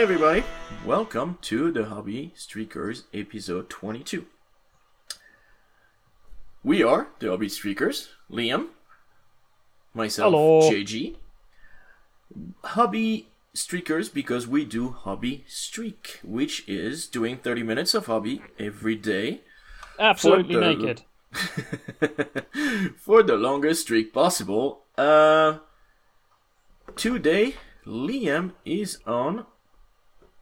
Hey everybody, welcome to the Hobby Streakers episode 22. We are the Hobby Streakers, Liam, myself, Hello. JG. Hobby Streakers because we do Hobby Streak, which is doing 30 minutes of hobby every day Absolutely the- naked. for the longest streak possible. Uh, today, Liam is on.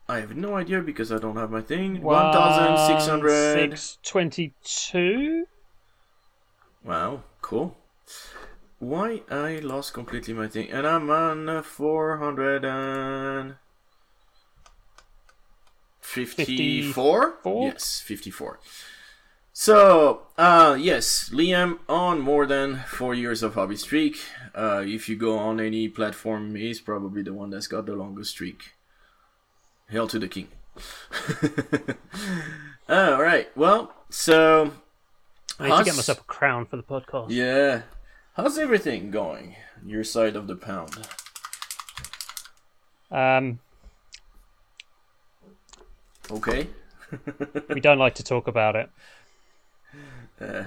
I have no idea because I don't have my thing. 1,600. 622? Wow, cool. Why I lost completely my thing, and I'm on uh, 400 and. 54? Four? Yes, 54. So, uh, yes, Liam on more than four years of hobby streak. Uh, if you go on any platform, he's probably the one that's got the longest streak. Hail to the king. Alright, well, so. I need to get myself a crown for the podcast. Yeah. How's everything going? Your side of the pound. Um, Okay. we don't like to talk about it. Uh,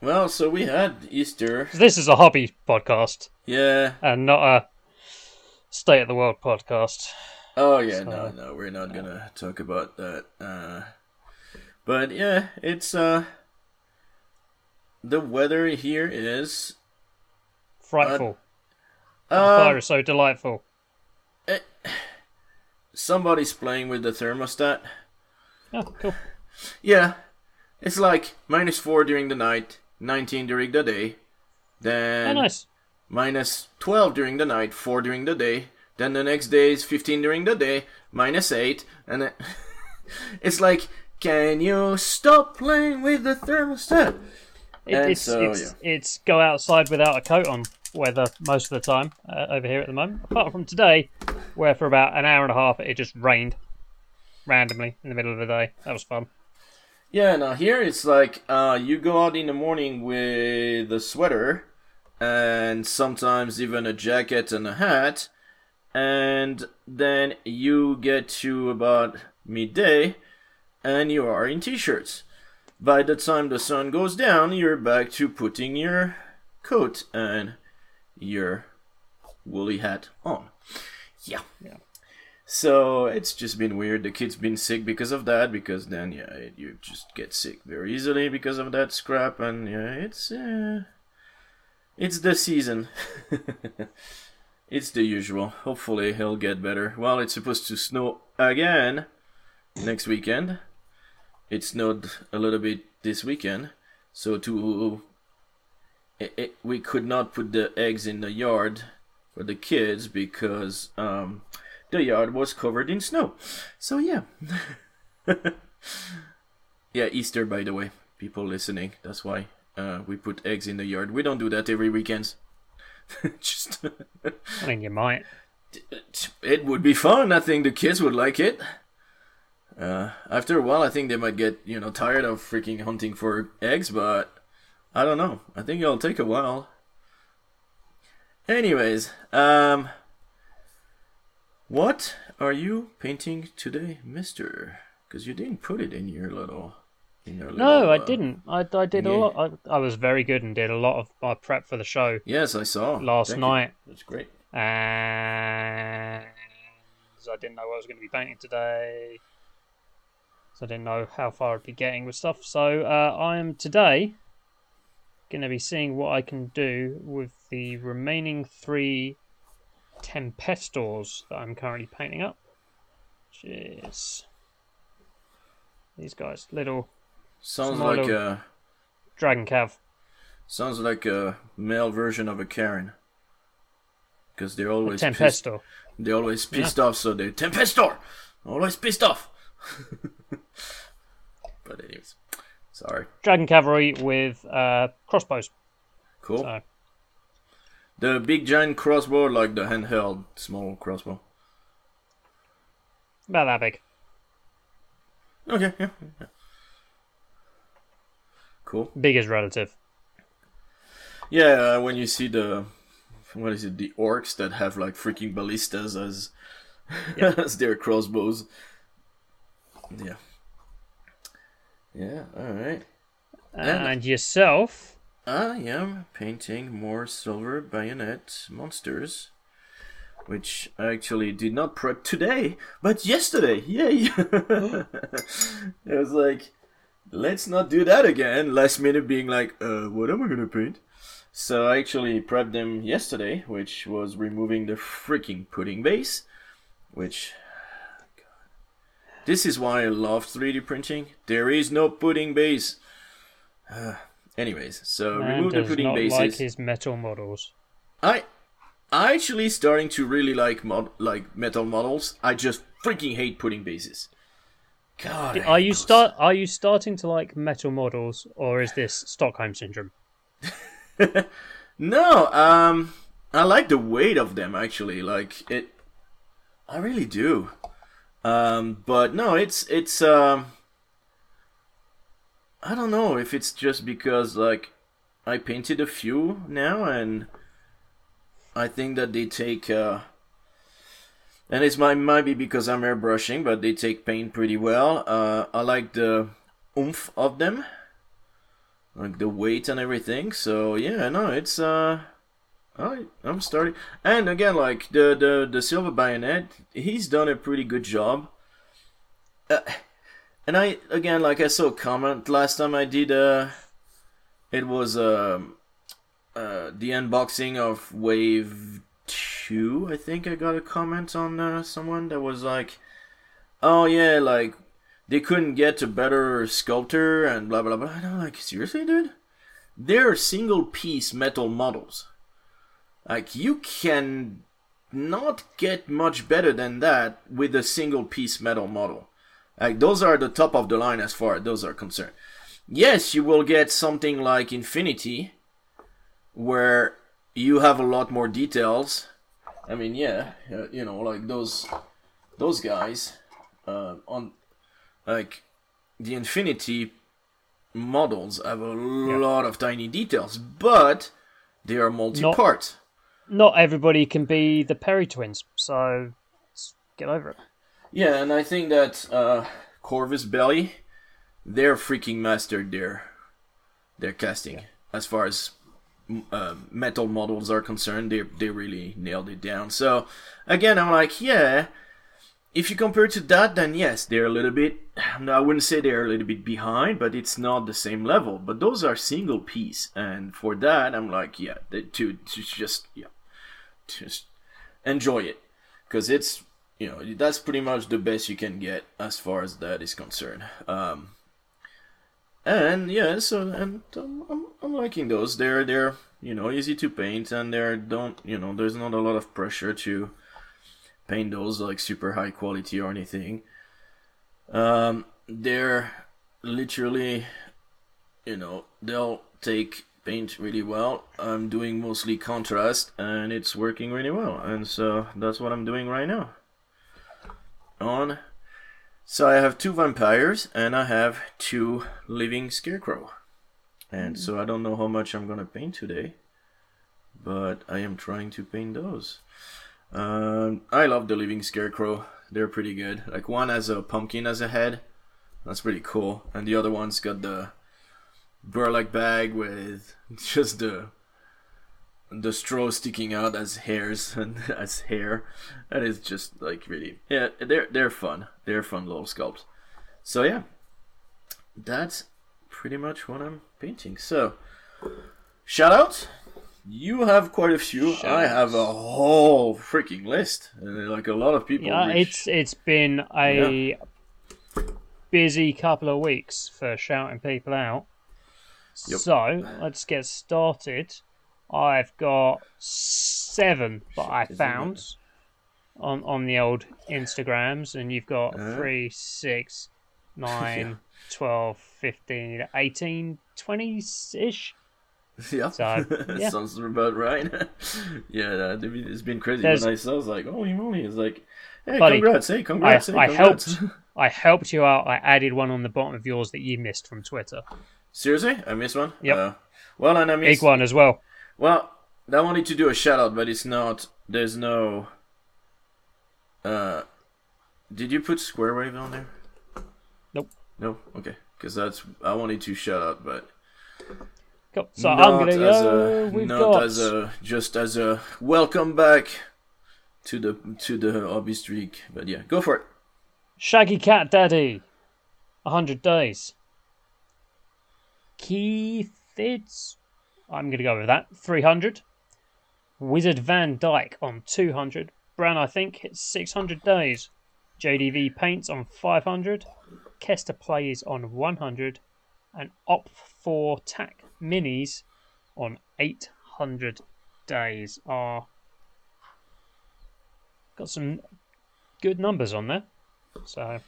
well, so we had Easter. This is a hobby podcast Yeah. and not a state of the world podcast. Oh yeah, So- no, no, we're not gonna talk about that. Uh, but yeah, it's uh, the weather here is Frightful. the uh, fire is so delightful. somebody's playing with the thermostat. Oh, cool. Yeah, it's like minus four during the night, nineteen during the day, then Oh, nice. minus 12 during the night, 4 during the day. Then the next day is 15 during the day, minus 8. And then it's like, can you stop playing with the thermostat? It, it's so, it's it's go outside without a coat on weather most of the time uh, over here at the moment. Apart from today, where for about an hour and a half it just rained randomly in the middle of the day. That was fun. Yeah, now here it's like uh, you go out in the morning with a sweater and sometimes even a jacket and a hat, and then you get to about midday and you are in t shirts. By the time the sun goes down, you're back to putting your coat and your woolly hat on. Yeah. Yeah. So it's just been weird. The kid's been sick because of that. Because then, yeah, it, you just get sick very easily because of that scrap, and yeah, it's uh, it's the season. it's the usual. Hopefully, he'll get better. Well, it's supposed to snow again next weekend. It snowed a little bit this weekend, so to it, it, we could not put the eggs in the yard for the kids because um, the yard was covered in snow. So yeah. yeah, Easter by the way. People listening, that's why uh, we put eggs in the yard. We don't do that every weekends. Just I mean, you might. it would be fun. I think the kids would like it. Uh, after a while, I think they might get you know tired of freaking hunting for eggs, but I don't know. I think it'll take a while. Anyways, um, what are you painting today, Mister? Because you didn't put it in your little. Your little No, I uh, didn't. I, I did yeah. a lot. I, I was very good and did a lot of my prep for the show Yes, I saw last Thank you. night, That's great. and I didn't know what I was going to be painting today. So I didn't know how far I'd be getting with stuff. So uh, I am today going to be seeing what I can do with the remaining three Tempestors that I'm currently painting up. Which is these guys, little Sounds Small like a Dragon Cav. sounds like a male version of a Karen. Because they're always pissed. Tempestor. They're always pissed off, so they're Tempestor! Always pissed off! but anyways. Sorry. Dragon Cavalry with uh, crossbows. Cool. So, The big giant crossbow, like the handheld small crossbow. about that big. Okay, yeah. yeah. Cool. Big is relative. Yeah, uh, when you see the what is it, the orcs that have like freaking ballistas as as their crossbows. Yeah. Yeah, alright. And- And yourself? I am painting more silver bayonet monsters. Which I actually did not prep today, but yesterday. Yay! it was like, let's not do that again. Last minute being like, uh, what am I gonna paint? So I actually prepped them yesterday, which was removing the freaking pudding base. Which. God. This is why I love 3D printing. There is no pudding base. Uh, anyways, so Man remove the does pudding not bases. like his metal models. I I actually starting to really like mod like metal models. I just freaking hate pudding bases. God. Are you start? Are you starting to like metal models, or is this Stockholm syndrome? No, um I like the weight of them actually. Like it I really do. Um but no, it's it's um I don't know if it's just because like I painted a few now and I think that they take uh and it's might might be because I'm airbrushing, but they take paint pretty well. Uh I like the oomph of them. Like the weight and everything. So yeah, no, it's uh I I'm starting and again like the the the silver bayonet, he's done a pretty good job. Uh, and I again like I saw a comment last time I did uh it was um uh the unboxing of wave 2 I think I got a comment on uh, someone that was like oh yeah like they couldn't get a better sculptor and blah blah blah and I'm like seriously dude they're single piece metal models like you can not get much better than that with a single piece metal model like those are the top of the line as far as those are concerned. Yes, you will get something like Infinity, where you have a lot more details. I mean, yeah, uh, you know, like those those guys uh, on like the Infinity models have a lot of tiny details, but they are multi-part. Not everybody can be the Perry twins, so let's get over it. Yeah, and I think that uh, Corvus Belli, they're freaking mastered their their casting as far as uh, metal models are concerned. They they really nailed it down. So again, I'm like, yeah. If you compare to that, then yes, they're a little bit. No, I wouldn't say they're a little bit behind, but it's not the same level. But those are single piece, and for that, I'm like, yeah, to to just yeah, just enjoy it because it's you know that's pretty much the best you can get as far as that is concerned um and yeah so and um, I'm, I'm liking those they're they're you know easy to paint and they're don't you know there's not a lot of pressure to paint those like super high quality or anything um they're literally you know they'll take paint really well i'm doing mostly contrast and it's working really well and so that's what i'm doing right now on. So I have two vampires and I have two living scarecrow. And so I don't know how much I'm gonna paint today, but I am trying to paint those. Um, I love the living scarecrow. They're pretty good. Like one has a pumpkin as a head. That's pretty cool. And the other one's got the burlap bag with just the the straw sticking out as hairs and as hair. That is just like really yeah. They're they're fun. They're fun little sculpts. So yeah, that's pretty much what I'm painting. So shout out. You have quite a few. I have a whole freaking list. Uh, like a lot of people. Yeah, reach- it's it's been a busy couple of weeks for shouting people out. Yep. So let's get started. I've got seven that I Shit, found on on the old Instagrams, and you've got Uh-huh. three, six, nine, 12, 15, 18, 20 ish. yeah. So, yeah. Sounds about right. yeah, it's been crazy. There's- when I saw, I was like, holy moly! It's like, hey, Buddy, congrats! Hey, I, congrats! hey, I congrats. helped I helped you out. I added one on the bottom of yours that you missed from Twitter. Seriously, I missed one. Yeah. Uh, well, and I Big missed. one as well. Well, I wanted to do a shout out, but it's not. There's no. Uh, did you put Square Wave on there? Nope. No. Okay. Because that's I wanted to shut up, but Cool. So not I'm gonna as go. a We've not got as a just as a welcome back to the to the hobby streak. But yeah, go for it. Shaggy Cat Daddy, 100 days. Keith, it's. I'm going to go with that. 300. Wizard Van Dyke on 200. Brown, I think, hits 600 days. JDV Paints on 500. Kester Plays on 100. And Op 4 Tac Minis on 800 days. Are. Got some good numbers on there. So,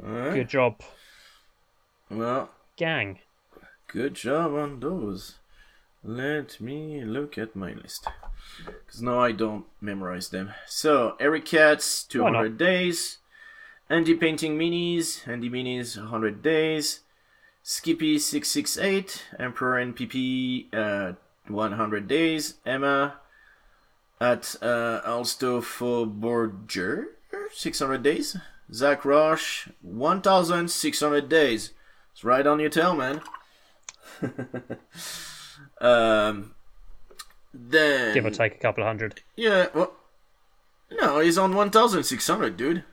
right. good job, Well, gang. good job on those. Let me look at my list. Because now I don't memorize them. So, Eric Katz, 200 days. Andy Painting Minis, Andy Minis, 100 days. Skippy, 668. Emperor NPP, uh, 100 days. Emma at uh, Astolfo Borger, 600 days. Zach Roche, 1,600 days. It's right on your tail, man. um, then Give or take a couple of hundred. yeah, well, no, he's on 1,600, dude.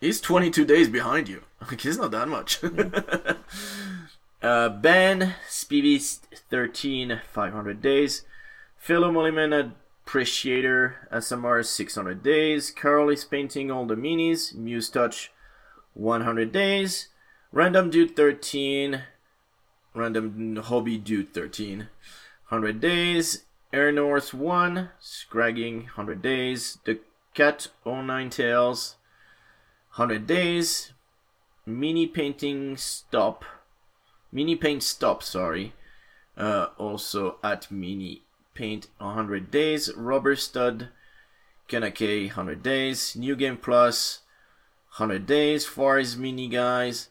He's 22 days behind you. Like, he's not that much. uh, Ben, Speedy, 13, 500 days. Philo Moliman, Appreciator, SMR, 600 days. Carol is painting all the minis. Muse Touch, 100 days. Random Dude, 13. Random Hobby Dude, 13. 100 days. Air Norse 1, Scragging, 100 days. The Cat, 09 Tails, 100 days. Mini Painting Stop, Mini Paint Stop, sorry. Uh, also at Mini Paint, 100 days. Robert Studd, Kanake, 100 days. New Game Plus, 100 days. Far as Mini Guys,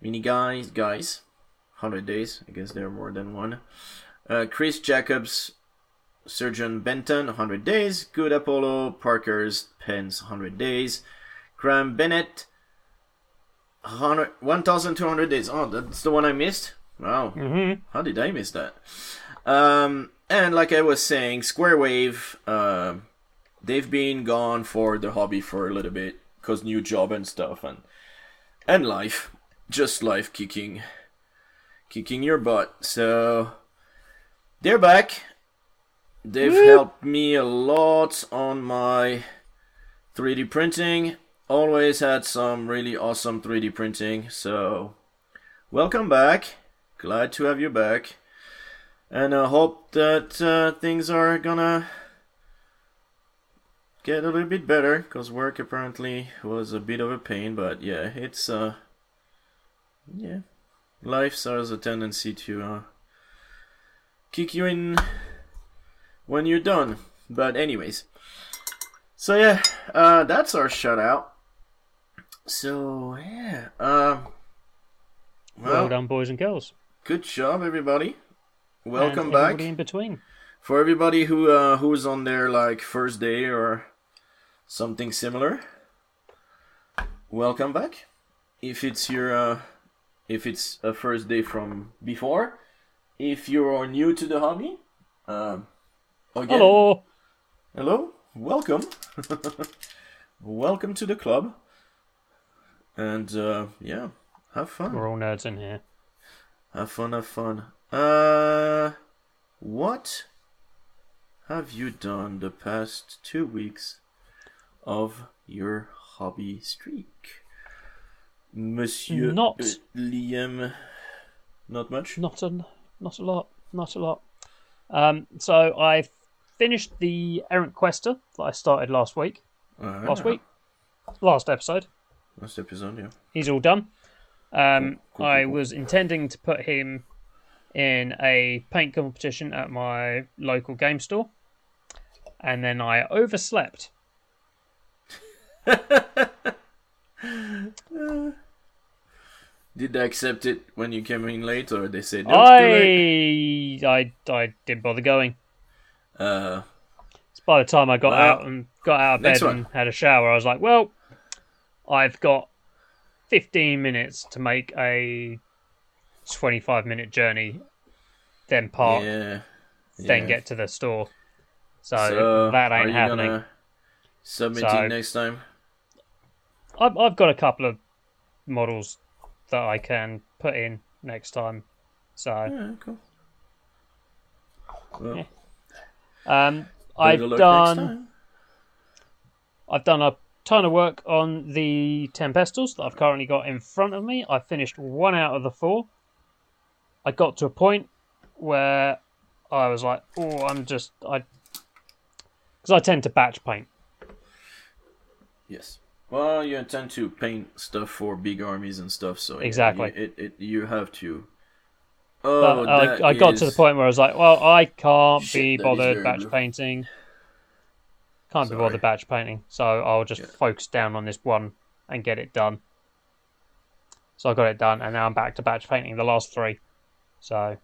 Mini Guys, Guys, 100 days. I guess there are more than one. Uh, Chris Jacobs, Surgeon Benton, 100 days. Good Apollo, Parker's Pens, 100 days. Graham Bennett, 100 1,200 days. Oh, that's the one I missed? Wow. Mm-hmm. How did I miss that? Um, and like I was saying, Square Wave, uh, they've been gone for the hobby for a little bit because new job and stuff and and life, just life kicking, kicking your butt. So they're back. They've helped me a lot on my 3D printing. Always had some really awesome 3D printing. So welcome back. Glad to have you back. And I hope that uh, things are gonna get a little bit better because work apparently was a bit of a pain. But yeah, it's uh, yeah, life has a tendency to uh, kick you in when you're done. But anyways, so yeah, uh, that's our shout out. So yeah, um, Well, well, done, boys and girls. good job, everybody. Welcome back in between. for everybody who uh, who's on their like first day or something similar. Welcome back. If it's your uh, if it's a first day from before, if you're new to the hobby, um, again, Hello. Hello, welcome. welcome to the club. And uh, yeah, have fun. We're all nerds in here. Have fun, have fun. Uh, what have you done the past two weeks of your hobby streak? Monsieur Not- Liam. Not much? Not a, not a lot. Not a lot. Um, so I finished the Errant Quester that I started last week. Uh, Last week, last episode. Last episode, yeah. He's all done. Um, Cool, I cool. was intending to put him in a paint competition at my local game store, and then I overslept. Did they accept it when you came in late, or they said no? I, I I didn't bother going. Uh, It's by the time I got Well, out and got out of bed one. and had a shower, I was like, well, I've got 15 minutes to make a 25 minute journey, then park, yeah. then yeah. get to the store. So, So, that ain't happening. Submitting So- next time. I've, I've got a couple of models that I can put in next time. So, Yeah, cool. Well, Yeah. um, I've done. I've done a ton of work on the Tempestors that I've currently got in front of me. I finished one out of the four. I got to a point where I was like, "Oh, I'm just I," because I tend to batch paint. Yes. Well, you intend to paint stuff for big armies and stuff, so Exactly. you, it, it you have to. Oh, uh, I, I got to the point where I was like, "Well, I can't Shit, be bothered batch painting. Can't be Sorry. bothered batch painting, so I'll just Yeah. focus down on this one and get it done." So I got it done, and now I'm back to batch painting the last three. So,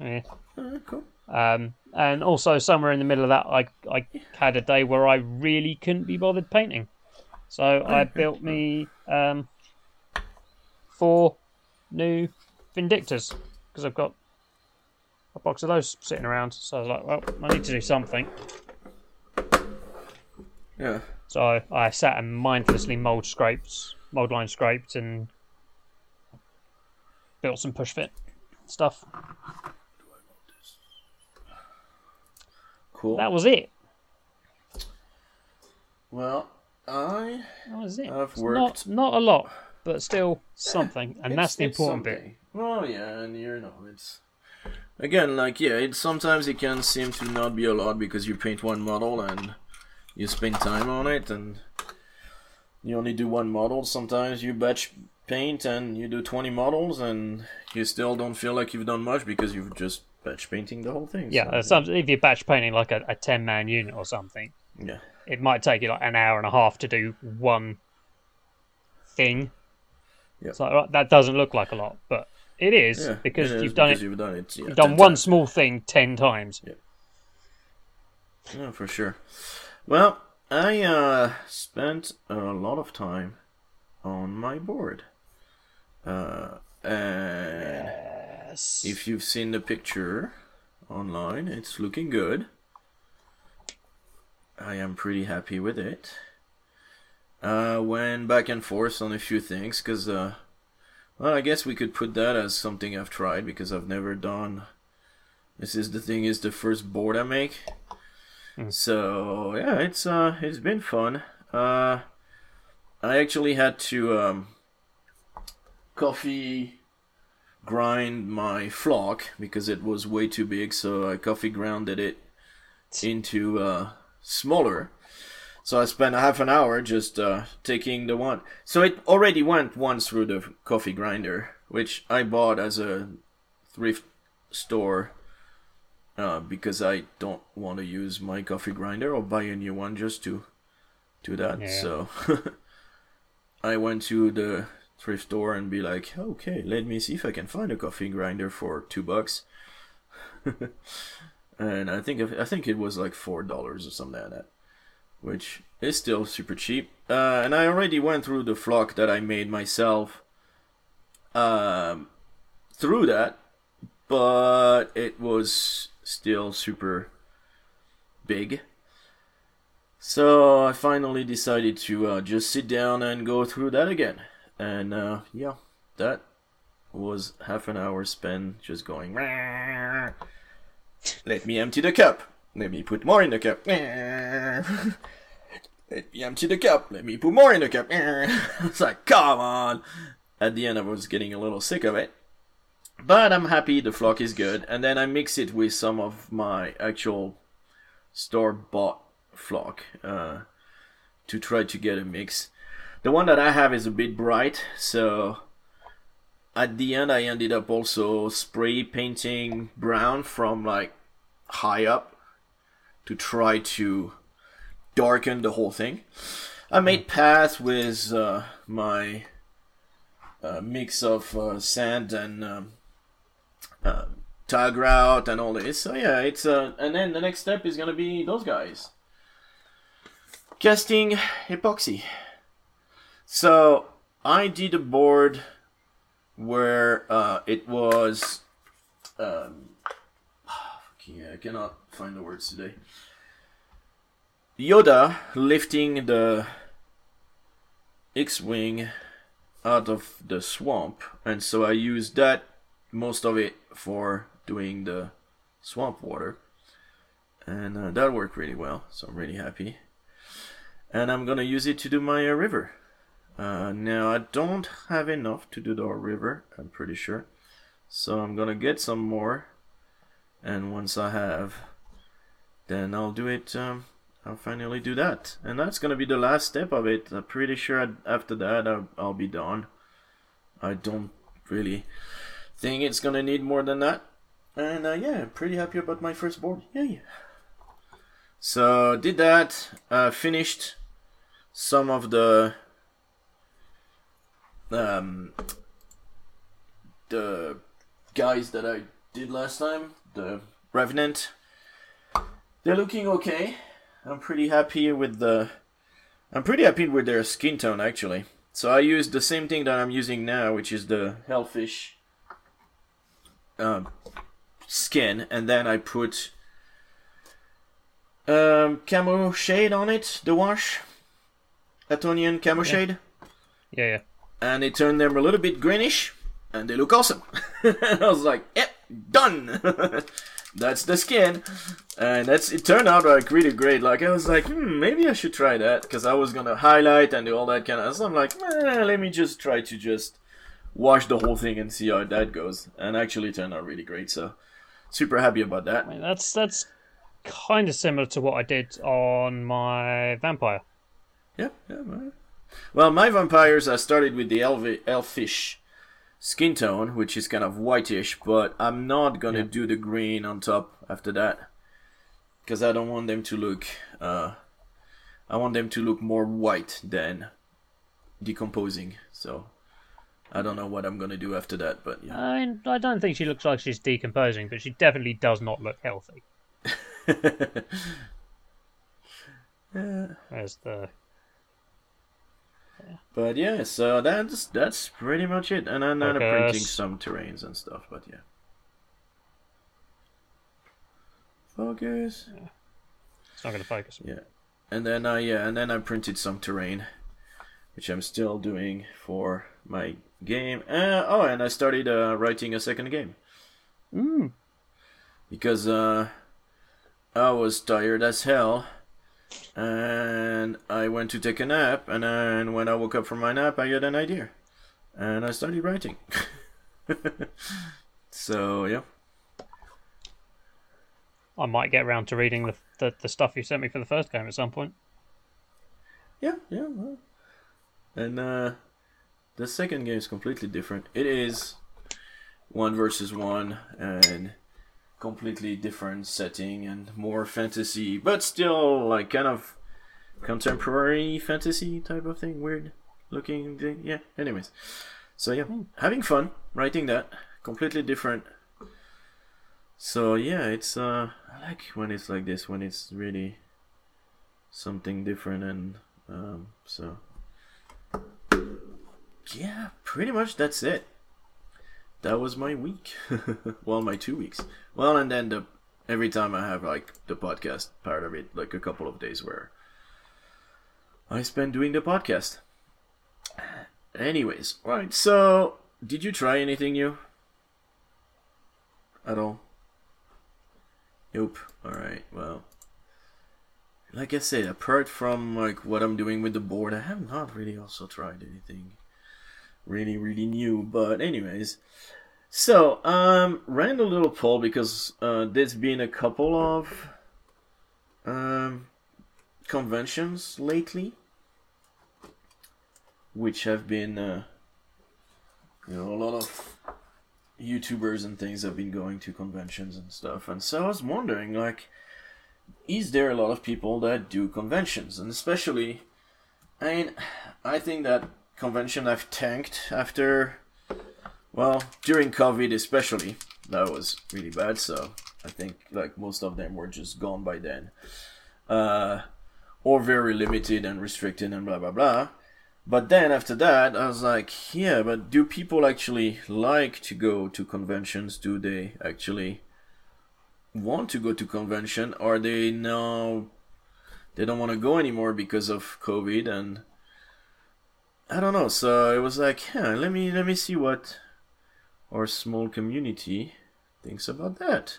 yeah. Cool. Um, and also somewhere in the middle of that, I I had a day where I really couldn't be bothered painting, so I built me um, four new Vindictors because I've got a box of those sitting around. So I was like, well, I need to do something. Yeah. So I, I sat and mindlessly mold scraped, mold line scraped, and built some push fit stuff. Cool. That was it. Well, I. That was it. I've worked- Not, not a lot, but still something, and it's- that's the important bit. Well, yeah, and you know, it's again like yeah, it sometimes it can seem to not be a lot because you paint one model and you spend time on it, and you only do one model. Sometimes you batch paint and you do twenty models, and you still don't feel like you've done much because you've just batch painting the whole thing. Yeah, so, some, if you're batch painting like a, a 10 man unit or something, yeah, it might take you like an hour and a half to do one thing. Yeah. So right, that doesn't look like a lot, but it is yeah, because it is you've done because it. You've done it. Yeah, You've done one times. small thing 10 times. Yeah, for sure. Well, I uh, spent a lot of time on my board. Uh, and Yes. if you've seen the picture online, it's looking good. I am pretty happy with it. Uh, went back and forth on a few things because, uh, well, I guess we could put that as something I've tried because I've never done. This is the thing is the first board I make. So yeah, it's uh it's been fun. Uh I actually had to um coffee grind my flock because it was way too big, so I coffee grounded it into uh smaller. So I spent half an hour just uh taking the one. So it already went once through the coffee grinder, which I bought as a thrift store uh, because I don't want to use my coffee grinder or buy a new one just to do that. Yeah. So I went to the thrift store and be like, okay, let me see if I can find a coffee grinder for two bucks. and I think I think it was like four dollars or something like that, which is still super cheap. Uh, and I already went through the flock that I made myself. Um, through that, but it was still super big. So I finally decided to uh, just sit down and go through that again. And uh, yeah, that was half an hour spent just going. Let me empty the cup. Let me put more in the cup. Let me empty the cup. Let me put more in the cup. It's like, come on. At the end, I was getting a little sick of it. But I'm happy the flock is good. And then I mix it with some of my actual store bought flock uh, to try to get a mix. The one that I have is a bit bright, so at the end I ended up also spray painting brown from like high up to try to darken the whole thing. I made paths with uh, my uh, mix of uh, sand and um, uh, tag route and all this. So yeah, it's uh, and then the next step is gonna be those guys. casting epoxy. So I did a board where uh, it was. Um, yeah, I cannot find the words today. Yoda lifting the X-wing out of the swamp, and so I used that most of it for doing the swamp water, and uh, that worked really well. So I'm really happy, and I'm gonna use it to do my uh, river. Uh, now I don't have enough to do the river. I'm pretty sure, so I'm gonna get some more, and once I have, then I'll do it. Um, I'll finally do that. And that's gonna be the last step of it. I'm pretty sure after that I'll, I'll be done. I don't really think it's gonna need more than that. And uh, yeah, pretty happy about my first board. Yeah, yeah. So did that. Uh, finished some of the um the guys that I did last time. The Revenant. They're looking okay. I'm pretty happy with the. I'm pretty happy with their skin tone actually. So I used the same thing that I'm using now, which is the Elfish um, skin, and then I put um, camo shade on it, the wash, Athonian camo Yeah. shade, Yeah, yeah. and it turned them a little bit greenish, and they look awesome. I was like, yep, done. that's the skin, and that's it turned out like really great. Like I was like, hmm, maybe I should try that because I was gonna highlight and do all that kind of. So I'm like, eh, let me just try to just wash the whole thing and see how that goes, and actually turned out really great. So super happy about that. I mean, that's that's kind of similar to what I did on my vampire. Yeah, yeah. Well, well my vampires, I started with the elvi- elfish skin tone, which is kind of whitish, but I'm not gonna Yeah. do the green on top after that because I don't want them to look. Uh, I want them to look more white than decomposing. So I don't know what I'm gonna do after that, but yeah. I mean, I don't think she looks like she's decomposing, but she definitely does not look healthy. yeah. As the Yeah. But yeah, so that's that's pretty much it. And then I'm Focus. printing some terrains and stuff, but yeah. Focus. it's not going to focus. Yeah. And then I yeah, and then I printed some terrain, which I'm still doing for my game. Uh, oh, and I started uh, writing a second game Ooh, because uh, I was tired as hell, and I went to take a nap. And then when I woke up from my nap, I had an idea, and I started writing. so yeah, I might get around to reading the, the the stuff you sent me for the first game at some point. yeah, yeah. Well. And uh, the second game is completely different. It is one versus one and completely different setting and more fantasy, but still like kind of contemporary fantasy type of thing. Weird looking thing. Yeah. Anyways, so yeah, having fun writing that. Completely different. So yeah, it's uh, I like when it's like this when it's really something different and um, so yeah, pretty much that's it. That was my week. well, my two weeks. Well, and then the every time I have like the podcast part of it, like a couple of days where I spend doing the podcast. Anyways, right. So, did you try anything new? At all? Nope. All right. Well, like I said, apart from like what I'm doing with the board, I have not really also tried anything really really new. But anyways, so um, ran a little poll because uh, there's been a couple of um conventions lately, which have been uh, you know a lot of YouTubers and things have been going to conventions and stuff, and so I was wondering like is there a lot of people that do conventions and especially i mean i think that convention I've tanked after well during covid especially that was really bad so i think like most of them were just gone by then uh or very limited and restricted and blah blah blah. But then after that, I was like, yeah, but do people actually like to go to conventions? Do they actually want to go to convention? Are they now they don't want to go anymore because of COVID and I don't know. So it was like, yeah, let me let me see what our small community thinks about that.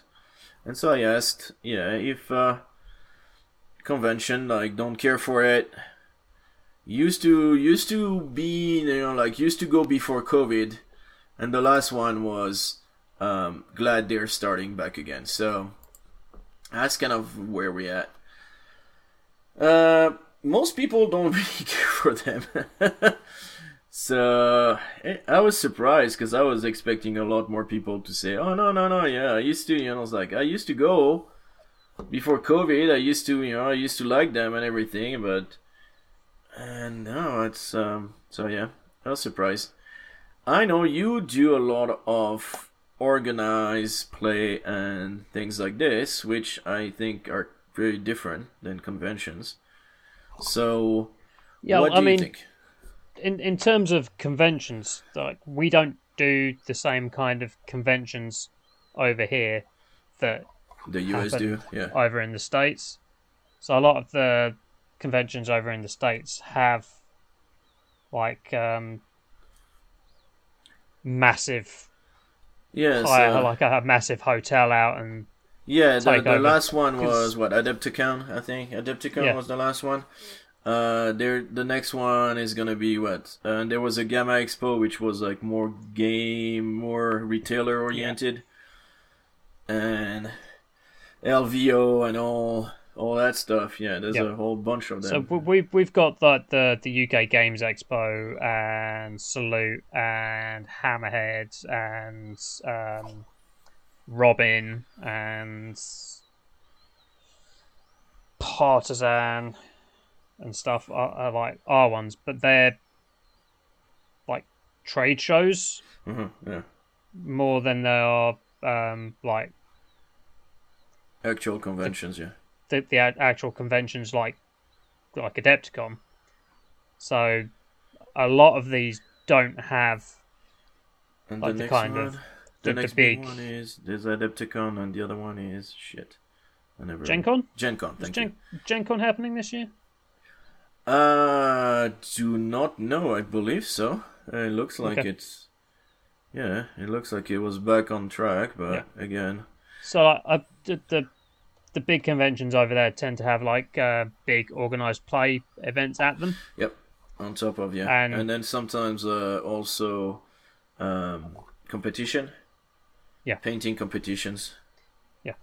And so I asked, yeah, if uh, convention like don't care for it. Used to used to be you know like used to go before COVID, and the last one was um, glad they're starting back again. So that's kind of where we at. Uh, most people don't really care for them. so eh, I was surprised because I was expecting a lot more people to say, "Oh no, no, no, yeah, I used to." You know, I was like, I used to go before COVID. I used to, you know, I used to like them and everything, but and now it's um. So yeah, I was surprised. I know you do a lot of organized play and things like this, which I think are very different than conventions. So, Yeah, what do I you mean, think? in in terms of conventions, like we don't do the same kind of conventions over here that The US do, yeah. over in the states. So a lot of the conventions over in the states have like um, massive yeah, hire, uh, like a massive hotel out and yeah. The, the last one was what Adepticon, I think. Adepticon Yeah. was the last one. Uh, there. The next one is gonna be what? Uh, there was a GAMA Expo, which was like more game, more retailer oriented, and LVO and all all that stuff. Yeah, there's Yeah. a whole bunch of So them. we- we've we've got like the the UK Games Expo and Salute and Hammerhead and um, Robin and Partisan and stuff are, are like our ones, but they're like trade shows Mhm, yeah, more than they are um, like actual conventions. Yeah. the, the actual conventions like like Adepticon. So a lot of these don't have And Like the the kind one, of- the, next big one is there's Adepticon, and the other one is shit. I never. Gen Con. Gen Con. Is Thank Gen, Gen Con happening this year? you. Uh, do not know. I believe so. Uh, It looks like Okay. it's. Yeah, it looks like it was back on track, but Yeah. again, So I, I, the, the the big conventions over there tend to have like uh, big organized play events at them. Yep, on top of yeah, And- and, then sometimes uh, also um, competition. Yeah. Painting competitions. Yeah.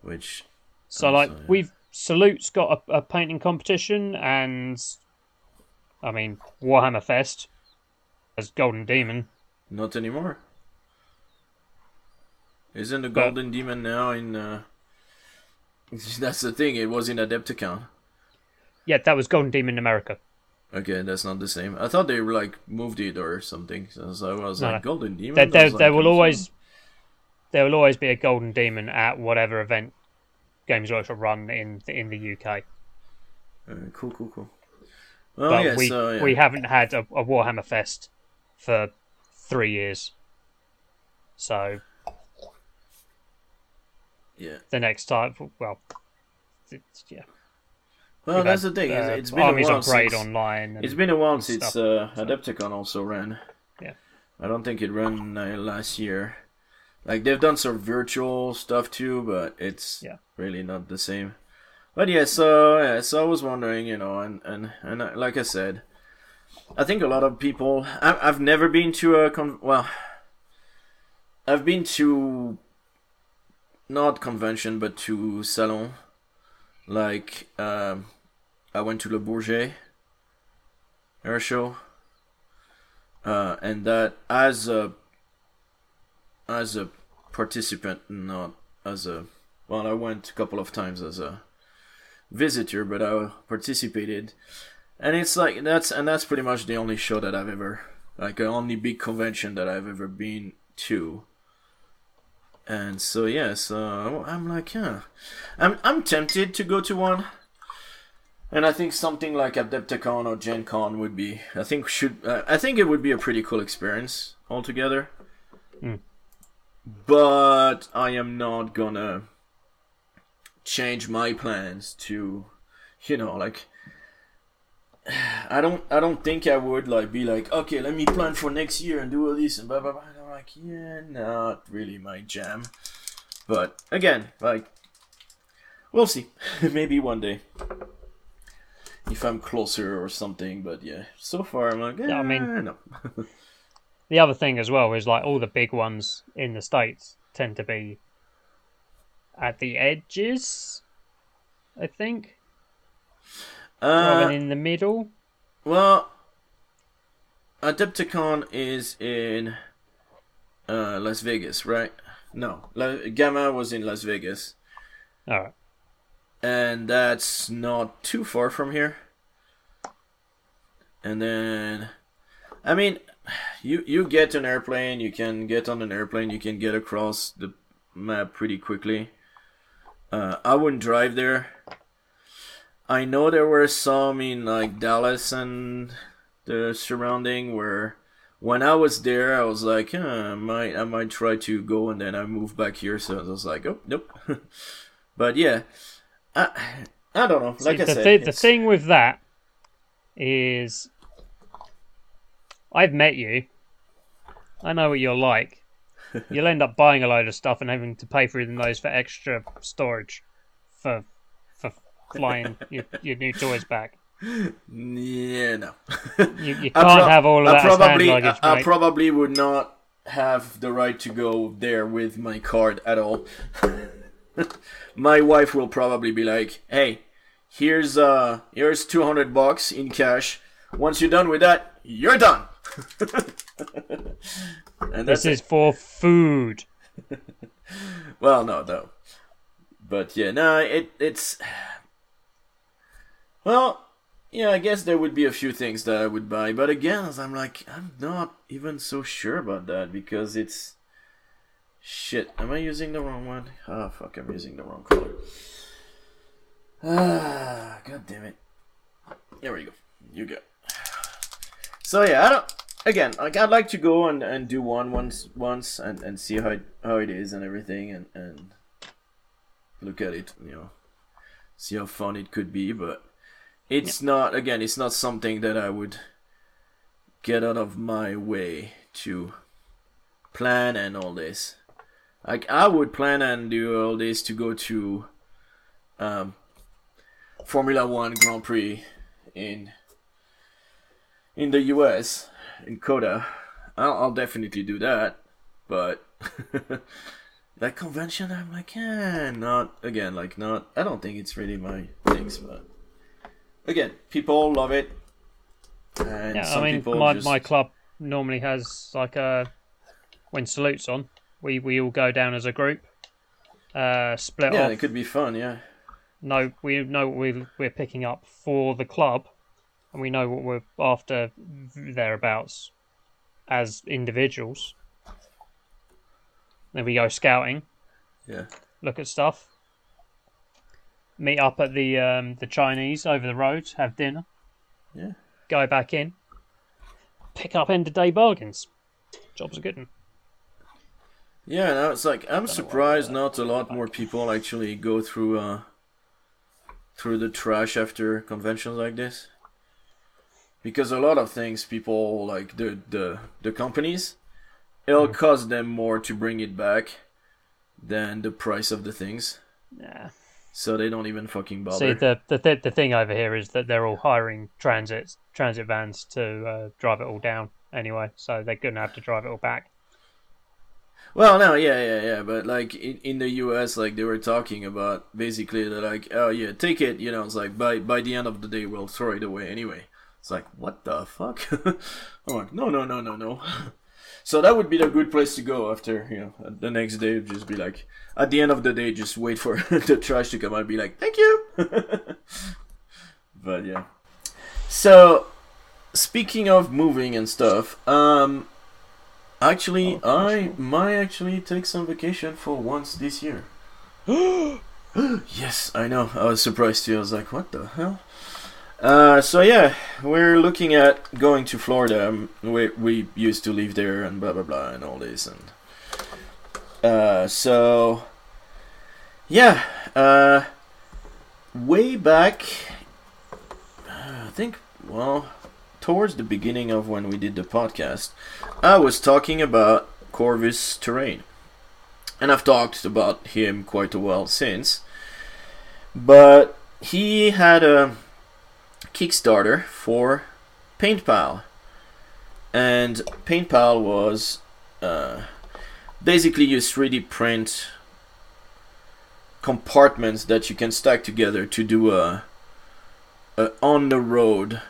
Which So Oh, like yeah. we've Salute's got a, a painting competition, and I mean Warhammer Fest as Golden Demon. Not anymore. Isn't the But- Golden Demon now in? Uh... That's the thing. It was in Adepticon. Yeah, that was Golden Demon in America. Okay, that's not the same. I thought they like moved it or something. So I was No, like, no. Golden Demon. There, I there, was there like, will always there will always be a golden demon at whatever event Games Workshop run in in the UK. uh, cool, cool, cool. Well, but yeah, we so yeah. we haven't had a, a Warhammer Fest for three years. So yeah. the next time, well, yeah. Well, we've that's had, the thing. uh, it's, been a armies while since. online. It's been a while since uh, Adepticon also ran. Yeah. I don't think it ran uh, last year. Like they've done some virtual stuff too, but it's Yeah. really not the same. But yeah, so yeah, so I was wondering, you know, and and and uh, like I said, I think a lot of people. I, I've never been to a con. Well, I've been to not convention, but to salon. Like um, I went to Le Bourget air show, uh, and that as a as a participant, not as a well, I went a couple of times as a visitor, but I participated, and it's like that's and that's pretty much the only show that I've ever like the only big convention that I've ever been to. And so yes, uh, I'm like, yeah, I'm I'm tempted to go to one, And I think something like Adepticon or Gen Con would be. I think should. Uh, I think it would be a pretty cool experience altogether. Mm. But I am not gonna change my plans to, you know, like. I don't. I don't think I would like be like, okay, let me plan for next year and do all this and blah blah blah. And I'm like, yeah, not really my jam. But again, like, we'll see. Maybe one day if I'm closer or something. But yeah, so far I'm like, eh, Yeah, I mean- no. The other thing as well is like all the big ones in the states tend to be at the edges. I think rather uh, than in the middle. well, Adepticon is in uh, Las Vegas, right? No, La- GAMA was in Las Vegas, All right. and that's not too far from here. And then, I mean, you you get an airplane, you can get on an airplane, you can get across the map pretty quickly. Uh, I wouldn't drive there. I know there were some in like Dallas and the surrounding where when I was there I was like, I might I might try to go and then I moved back here so I was like, oh nope. but yeah. I I don't know. Like See, I the, said, thi- the thing with that is, I've met you. I know what you're like. You'll end up buying a load of stuff and having to pay for those for extra storage, for for flying your, your new toys back. Yeah, no. You, you can't pro- have all of I that hand probably, luggage, I, I probably would not have the right to go there with my card at all. my wife will probably be like, "Hey, here's uh, here's two hundred bucks in cash. Once you're done with that, you're done." And this is for food. well, no, no. But yeah, no, it it's well, yeah. I guess there would be a few things that I would buy, but again, I'm like, I'm not even so sure about that because it's shit. Am I using the wrong one? Oh fuck, I'm using the wrong color. Ah, god damn it. There we go. You go. So yeah, I don't. Again, like I'd like to go and, and do one once once and, and see how it, how it is and everything and, and look at it, you know, see how fun it could be. But it's not again, it's not something that I would get out of my way to plan and all this. Like I would plan and do all this to go to um, Formula One Grand Prix in in the U.S. in COTA. I'll, I'll definitely do that, but that convention, I'm like, yeah, not again, like not. I don't think it's really my things, but again, people love it, and Yeah, some I mean, people my, just my club normally has like a when Salute's on, we we all go down as a group, uh, split yeah, off. it could be fun, yeah. No, we know what we we're picking up for the club, and we know what we're after thereabouts as individuals. Then we go scouting, Yeah. look at stuff, meet up at the um, the Chinese over the road, have dinner, Yeah. go back in, pick up end of day bargains. Job's a good one. Yeah, no, it's like I'm surprised not a lot more people actually go through uh through the trash after conventions like this. Because a lot of things people like the the the companies it'll Hmm. cost them more to bring it back than the price of the things. Yeah. So they don't even fucking bother. See, the, the th- the thing over here is that they're all hiring transit transit vans to uh, drive it all down anyway, so they're gonna have to drive it all back. Well, no, yeah, yeah, yeah, but like in, in the U.S., like they were talking about basically they're like, oh yeah, take it, you know, it's like by by the end of the day we'll throw it away anyway. It's like what the fuck? I'm like, no, no, no, no, no. so that would be the good place to go after, you know, the next day. Just be like, at the end of the day, just wait for the trash to come out. and Be like, thank you. but yeah. So, speaking of moving and stuff, um, Actually, Oh, I might actually take some vacation for once this year. yes, I know. I was surprised too. I was like, what the hell? Uh, so yeah, we're looking at going to Florida. Um, We we used to live there and blah blah blah and all this and uh, so yeah, uh, way back, I think well towards the beginning of when we did the podcast, I was talking about Corvus Terrain, and I've talked about him quite a while since, but he had a Kickstarter for PaintPal. And PaintPal was uh, basically you 3D print compartments that you can stack together to do a, a on the road.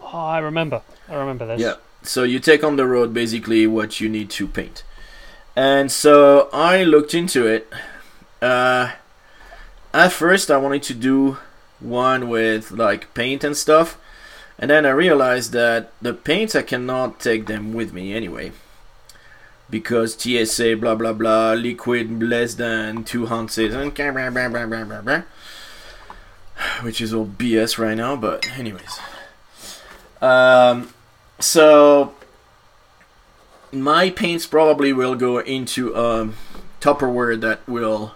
Oh, I remember. I remember this. Yeah. So you take on the road basically what you need to paint. And so I looked into it. Uh, at first, I wanted to do one with like paint and stuff. And then I realized that the paints I cannot take them with me anyway. Because TSA blah blah blah liquid less than two ounces and blah, blah, blah, blah, blah, blah. which is all BS right now, but anyways. Um so my paints probably will go into a Tupperware that will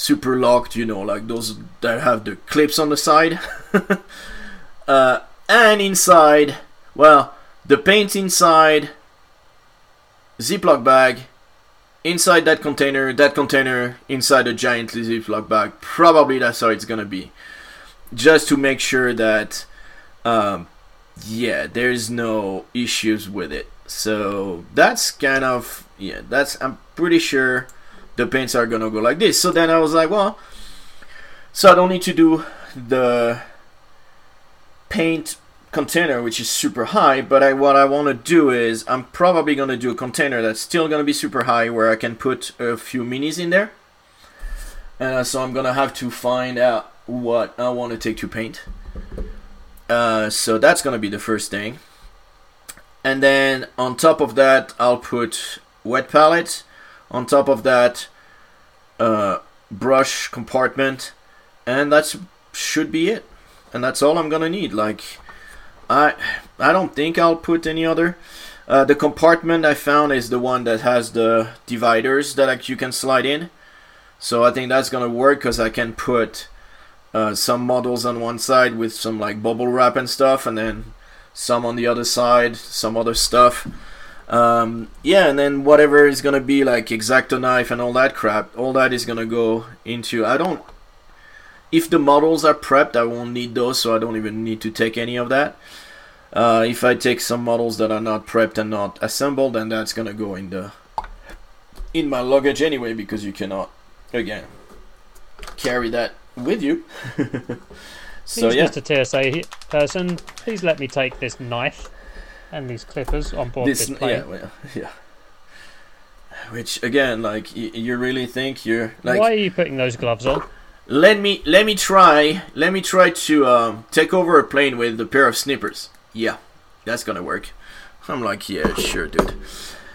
super locked, you know, like those that have the clips on the side. uh, and inside, well, the paint inside, Ziploc bag, inside that container, that container inside a giant Ziploc bag. Probably that's how it's gonna be. Just to make sure that, um, yeah, there's no issues with it. So that's kind of, yeah, that's, I'm pretty sure the paints are gonna go like this. So then I was like, well, so I don't need to do the paint container, which is super high. But I, what I want to do is I'm probably gonna do a container that's still gonna be super high, where I can put a few minis in there. And so I'm gonna have to find out what I want to take to paint. Uh, so that's gonna be the first thing. And then on top of that, I'll put wet palette on top of that uh, brush compartment and that should be it. And that's all i'm gonna need. Like i i don't think i'll put any other. Uh, the compartment i found is the one that has the dividers that like, you can slide in. So i think that's gonna work because i can put uh, some models on one side with some like bubble wrap and stuff and then some on the other side some other stuff um, yeah, and then whatever is gonna be like exacto knife and all that crap, all that is gonna go into. I don't. If the models are prepped, I won't need those, so I don't even need to take any of that. Uh, if I take some models that are not prepped and not assembled, then that's gonna go in the in my luggage anyway, because you cannot, again, carry that with you. so Please, yeah, Mr. TSA person, please let me take this knife and these clippers on board this, this plane. yeah, well, yeah. Which again, like y- you really think you're like Why are you putting those gloves on? let me let me try let me try to um, take over a plane with a pair of snippers. Yeah, that's gonna work. I'm like, yeah, sure, dude.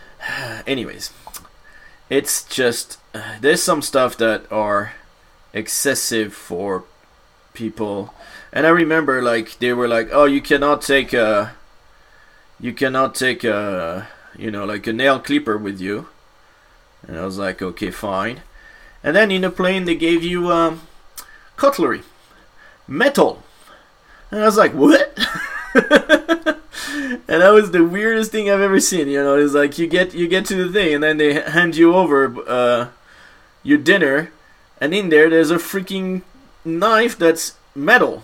Anyways, it's just uh, there's some stuff that are excessive for people, and I remember like they were like, oh, you cannot take a you cannot take a you know like a nail clipper with you. And i was like okay fine. And then in the plane they gave you um, cutlery. Metal. And i was like what? And that was the weirdest thing i've ever seen you know. It's like you get you get to the thing and then they hand you over uh, your dinner. And in there there's a freaking knife that's metal.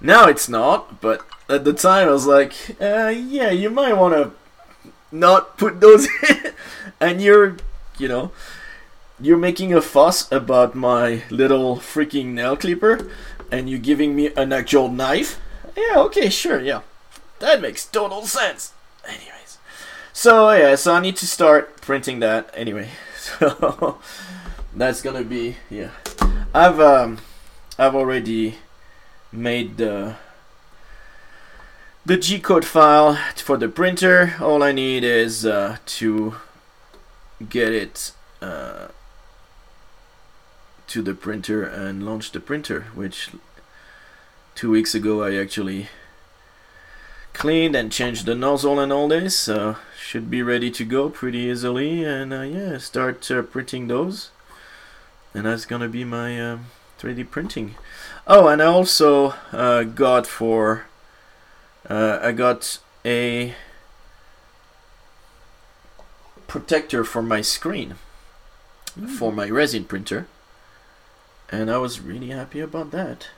Now it's not but at the time I was like, uh, yeah, you might want to not put those in. and you're, you know, you're making a fuss about my little freaking nail clipper and you're giving me an actual knife. Yeah, okay, sure, yeah. That makes total sense. Anyways. So, yeah, so I need to start printing that anyway. So, that's gonna be, yeah. I've, um, I've already made the the G-code file for the printer. All I need is uh, to get it uh, to the printer and launch the printer, which two weeks ago I actually cleaned and changed the nozzle and all this, so should be ready to go pretty easily. And uh, yeah, start uh, printing those, and that's gonna be my 3D um, printing. Oh, and I also uh, got for uh, I got a protector for my screen mm. for my resin printer and I was really happy about that.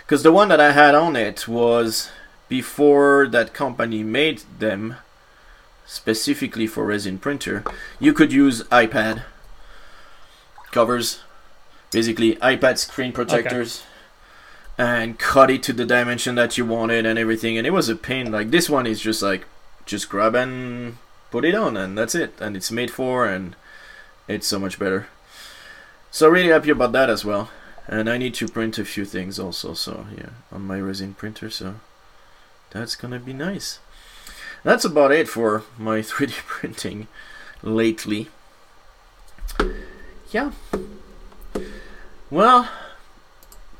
Because the one that I had on it was before that company made them specifically for resin printer you could use iPad covers basically iPad screen protectors. okay and cut it to the dimension that you wanted and everything and it was a pain. Like this one is just like just grab and put it on and that's it. And it's made for and it's so much better. So really happy about that as well. And I need to print a few things also so yeah on my resin printer so that's gonna be nice. That's about it for my 3D printing lately. Yeah. Well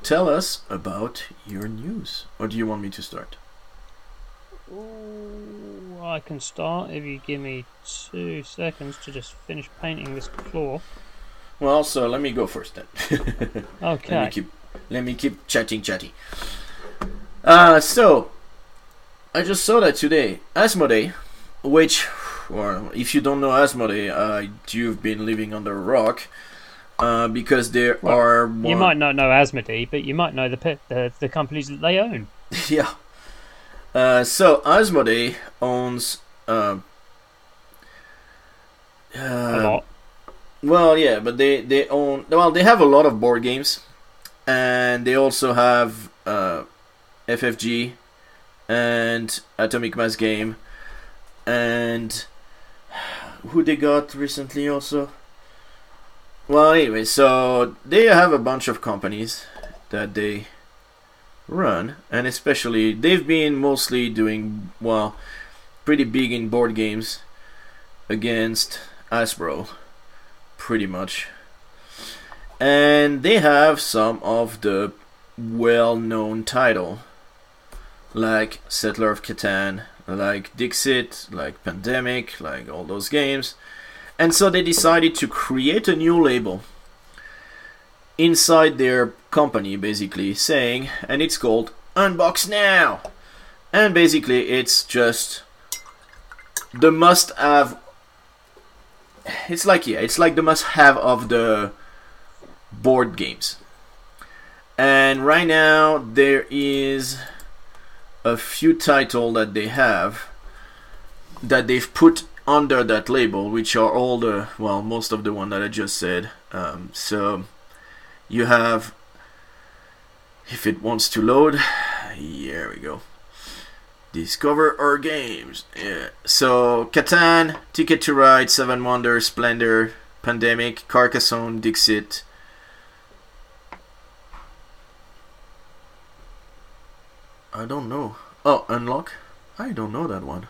Tell us about your news. Or do you want me to start? Ooh, I can start if you give me two seconds to just finish painting this floor. Well, so let me go first then. okay. Let me keep, let me keep chatting, chatting. Uh, so, I just saw that today. Asmodee, which, well, if you don't know Asmodee, uh, you've been living under a rock uh, because there well, are. You might not know Asmodee, but you might know the the, the companies that they own. yeah. Uh, so Asmodee owns. Uh, a lot. Well, yeah, but they they own. Well, they have a lot of board games, and they also have uh, FFG and Atomic Mass Game, and who they got recently also. Well, anyway, so they have a bunch of companies that they run, and especially they've been mostly doing well, pretty big in board games against Hasbro, pretty much. And they have some of the well-known title, like Settler of Catan, like Dixit, like Pandemic, like all those games. And so they decided to create a new label inside their company, basically, saying, and it's called Unbox Now. And basically, it's just the must have. It's like, yeah, it's like the must have of the board games. And right now, there is a few title that they have that they've put under that label, which are all the well, most of the one that I just said. Um, so you have, if it wants to load, here we go. Discover our games. Yeah. So Catan, Ticket to Ride, Seven Wonders, Splendor, Pandemic, Carcassonne, Dixit. I don't know. Oh, Unlock? I don't know that one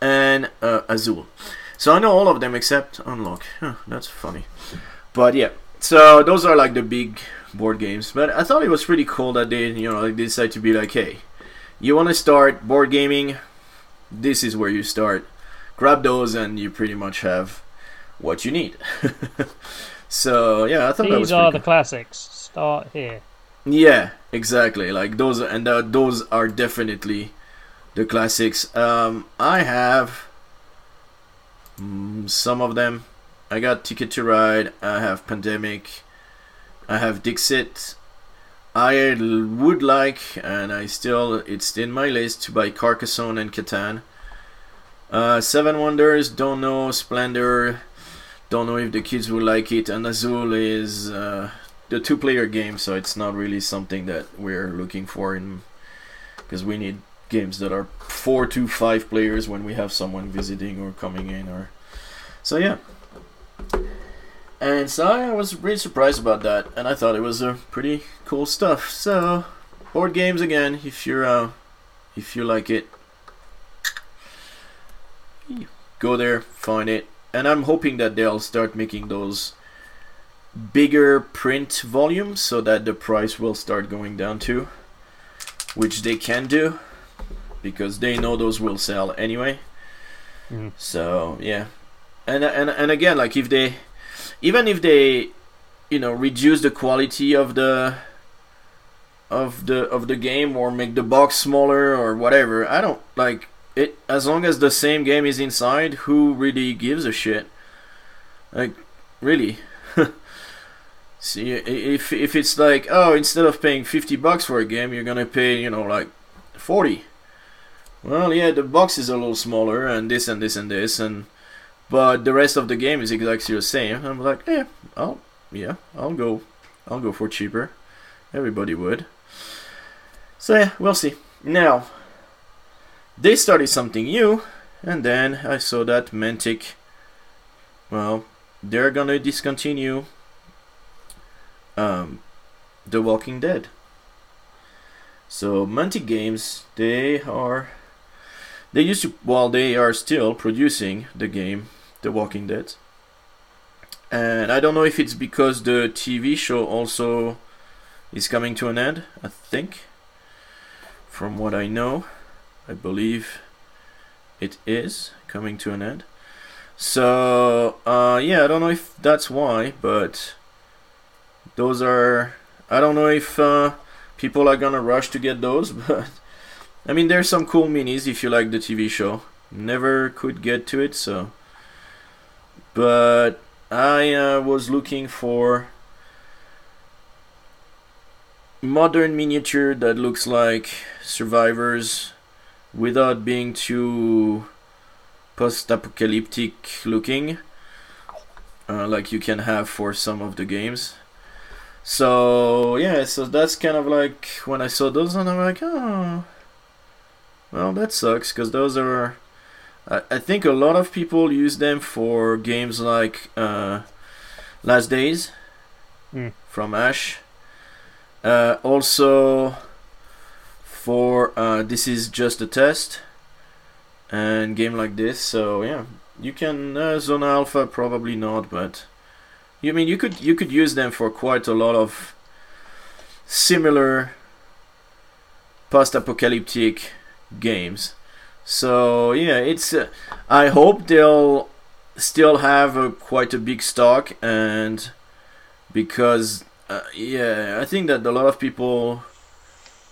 and uh, Azul. So I know all of them except Unlock. Huh, that's funny. But yeah, so those are like the big board games. But I thought it was pretty cool that they, you know, they decided to be like, hey, you want to start board gaming? This is where you start. Grab those, and you pretty much have what you need. so yeah, I thought these that was are the cool. classics. Start here. Yeah, exactly. Like those, and uh, those are definitely the classics. Um, I have mm, some of them. I got Ticket to Ride. I have Pandemic. I have Dixit. I would like, and I still, it's in my list to buy Carcassonne and Catan. Uh, Seven Wonders, don't know. Splendor, don't know if the kids will like it. And Azul is uh, the two-player game, so it's not really something that we're looking for in because we need games that are four to five players when we have someone visiting or coming in or so yeah. And so I was really surprised about that and I thought it was a uh, pretty cool stuff. So board games again if you're uh, if you like it. Go there find it and I'm hoping that they'll start making those bigger print volumes so that the price will start going down too which they can do because they know those will sell anyway. Mhm. So yeah, and and and again, like if they, even if they, you know, reduce the quality of the of the of the game or make the box smaller or whatever, I don't like it. As long as the same game is inside, who really gives a shit? Like, really. See, if if it's like, oh, instead of paying fifty bucks for a game, you're gonna pay, you know, like forty. Well, yeah, the box is a little smaller, and this and this and this, and but the rest of the game is exactly the same. I'm like, yeah, I'll, yeah, I'll go, I'll go for cheaper. Everybody would. So yeah, we'll see. Now, they started something new, and then I saw that Mantic. Well, they're gonna discontinue um, The Walking Dead. So Mantic Games, they are they used to well they are still producing the game The Walking Dead. And I don't know if it's because the TV show also is coming to an end, I think. From what I know, I believe it is coming to an end. So, uh, yeah, I don't know if that's why, but those are. I don't know if uh, people are gonna rush to get those, but I mean, there's some cool minis if you like the TV show. Never could get to it, so. But I uh, was looking for modern miniature that looks like survivors without being too post-apocalyptic looking uh, like you can have for some of the games so yeah so that's kind of like when i saw those and i'm like oh well that sucks because those are I, I think a lot of people use them for games like uh, last days Mm. from ash uh, also for uh, this is just a test and game like this so yeah you can uh, Zona Alfa probably not but you mean you could you could use them for quite a lot of similar post-apocalyptic games. So yeah it's uh, i hope they'll still have a, quite a big stock and because uh, yeah i think that a lot of people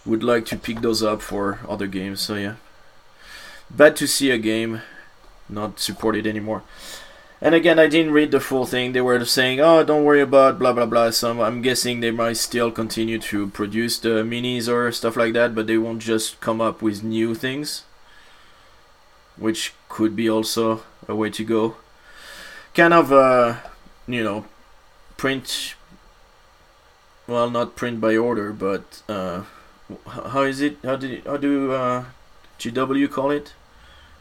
would like to pick those up for other games so yeah. Bad to see a game not supported anymore and again i didn't read the full thing. They were saying oh don't worry about blah blah blah. So i'm guessing they might still continue to produce the minis or stuff like that but they won't just come up with new things which could be also a way to go. Kind of uh you know print well not print by order but uh how is it how it, how do uh gw call it?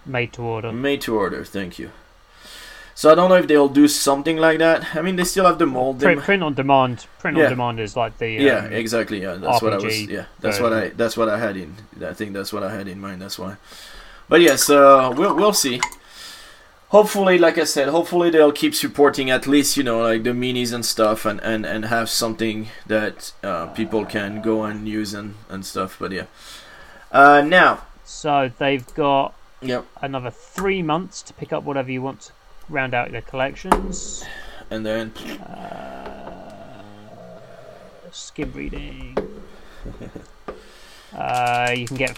Made to order. made to order thank you so i don't know if they'll do something like that. I mean they still have the mold. Print, print on demand. Print Yeah. on demand is like the yeah um, exactly. Yeah that's what i was yeah that's what i that's what i had in i think that's what i had in mind that's why. But yes uh we'll we'll see. Hopefully like i said hopefully they'll keep supporting at least you know like the minis and stuff and and and have something that uh people can go and use and and stuff but yeah. Uh now So they've got yep. another three months to pick up whatever you want to round out their collections. and then Skim reading. uh, you can get.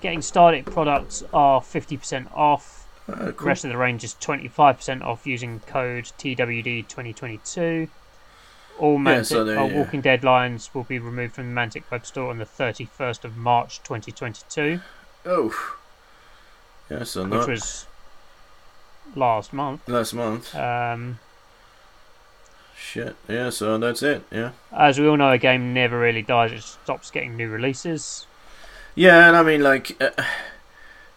Getting started products are 50% off. uh, The rest of the range is 25% off using code TWD2022. All Yeah, Mantic, so they- uh, yeah. Walking Dead lines will be removed from the Mantic web store on the 31st of March 2022, oh yeah so which not was last month. last month Um, shit yeah so that's it yeah as we all know, a game never really dies; it stops getting new releases. yeah and i mean like uh,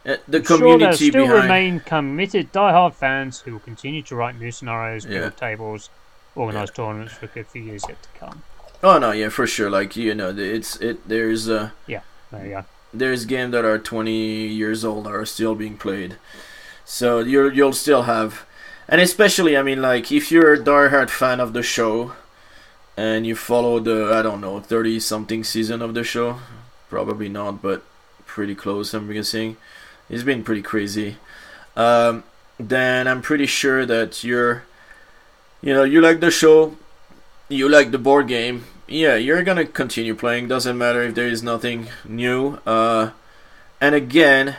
uh, the I'm community there still behind remain committed die-hard fans who will continue to write new scenarios, Yeah. build tables, organise tournaments for a good few years yet to come. Oh no, yeah, for sure. Like you know, it's it. There's uh, yeah, There you go. There's games that are 20 years old are still being played. So you'll you'll still have, and especially I mean like if you're a diehard fan of the show, and you follow the I don't know thirty something season of the show. Probably not, but pretty close. I'm guessing. It's been pretty crazy. Um, then I'm pretty sure that you're, you know, you like the show, you like the board game. Yeah, you're gonna continue playing. Doesn't matter if there is nothing new. Uh, and again,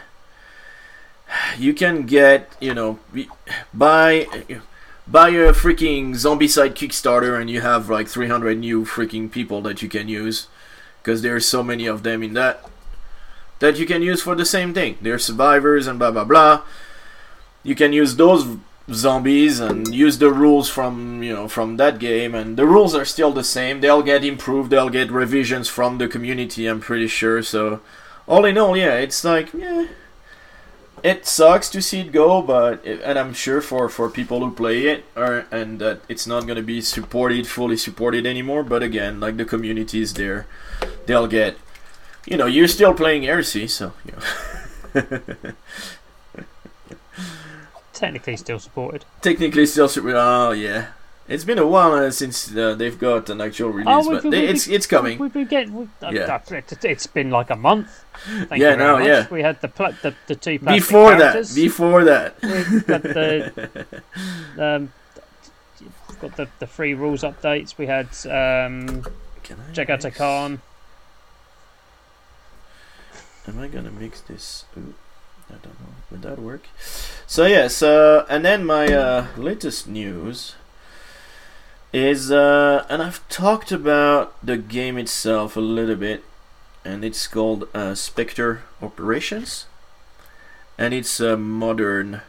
you can get, you know, buy buy a freaking Zombicide Kickstarter and you have like 300 new freaking people that you can use because there are so many of them in that that you can use for the same thing. They're survivors and blah blah blah. You can use those zombies and use the rules from you know from that game and the rules are still the same. They'll get improved, they'll get revisions from the community, I'm pretty sure. So all in all, yeah, it's like yeah it sucks to see it go, but it, and I'm sure for for people who play it, or and that it's not gonna be supported fully supported anymore. But again, like the community is there, they'll get. You know, you're still playing Heresy, so you know. Technically, still supported. Technically, still supported. Oh yeah, it's been a while uh, since uh, they've got an actual release, oh, but they, it's it's coming. We, we get, we, uh, yeah. it's been like a month. Thank yeah, no, much. yeah. We had the pl- the, the two before that. Before that, we've got the um, got the the free rules updates. We had um, Jaghatai Khan. Am I gonna mix this? Ooh, I don't know. Would that work? So yes, uh, and then my uh, latest news is uh, and I've talked about the game itself a little bit, and it's called uh, Spectre Operations, and it's a modern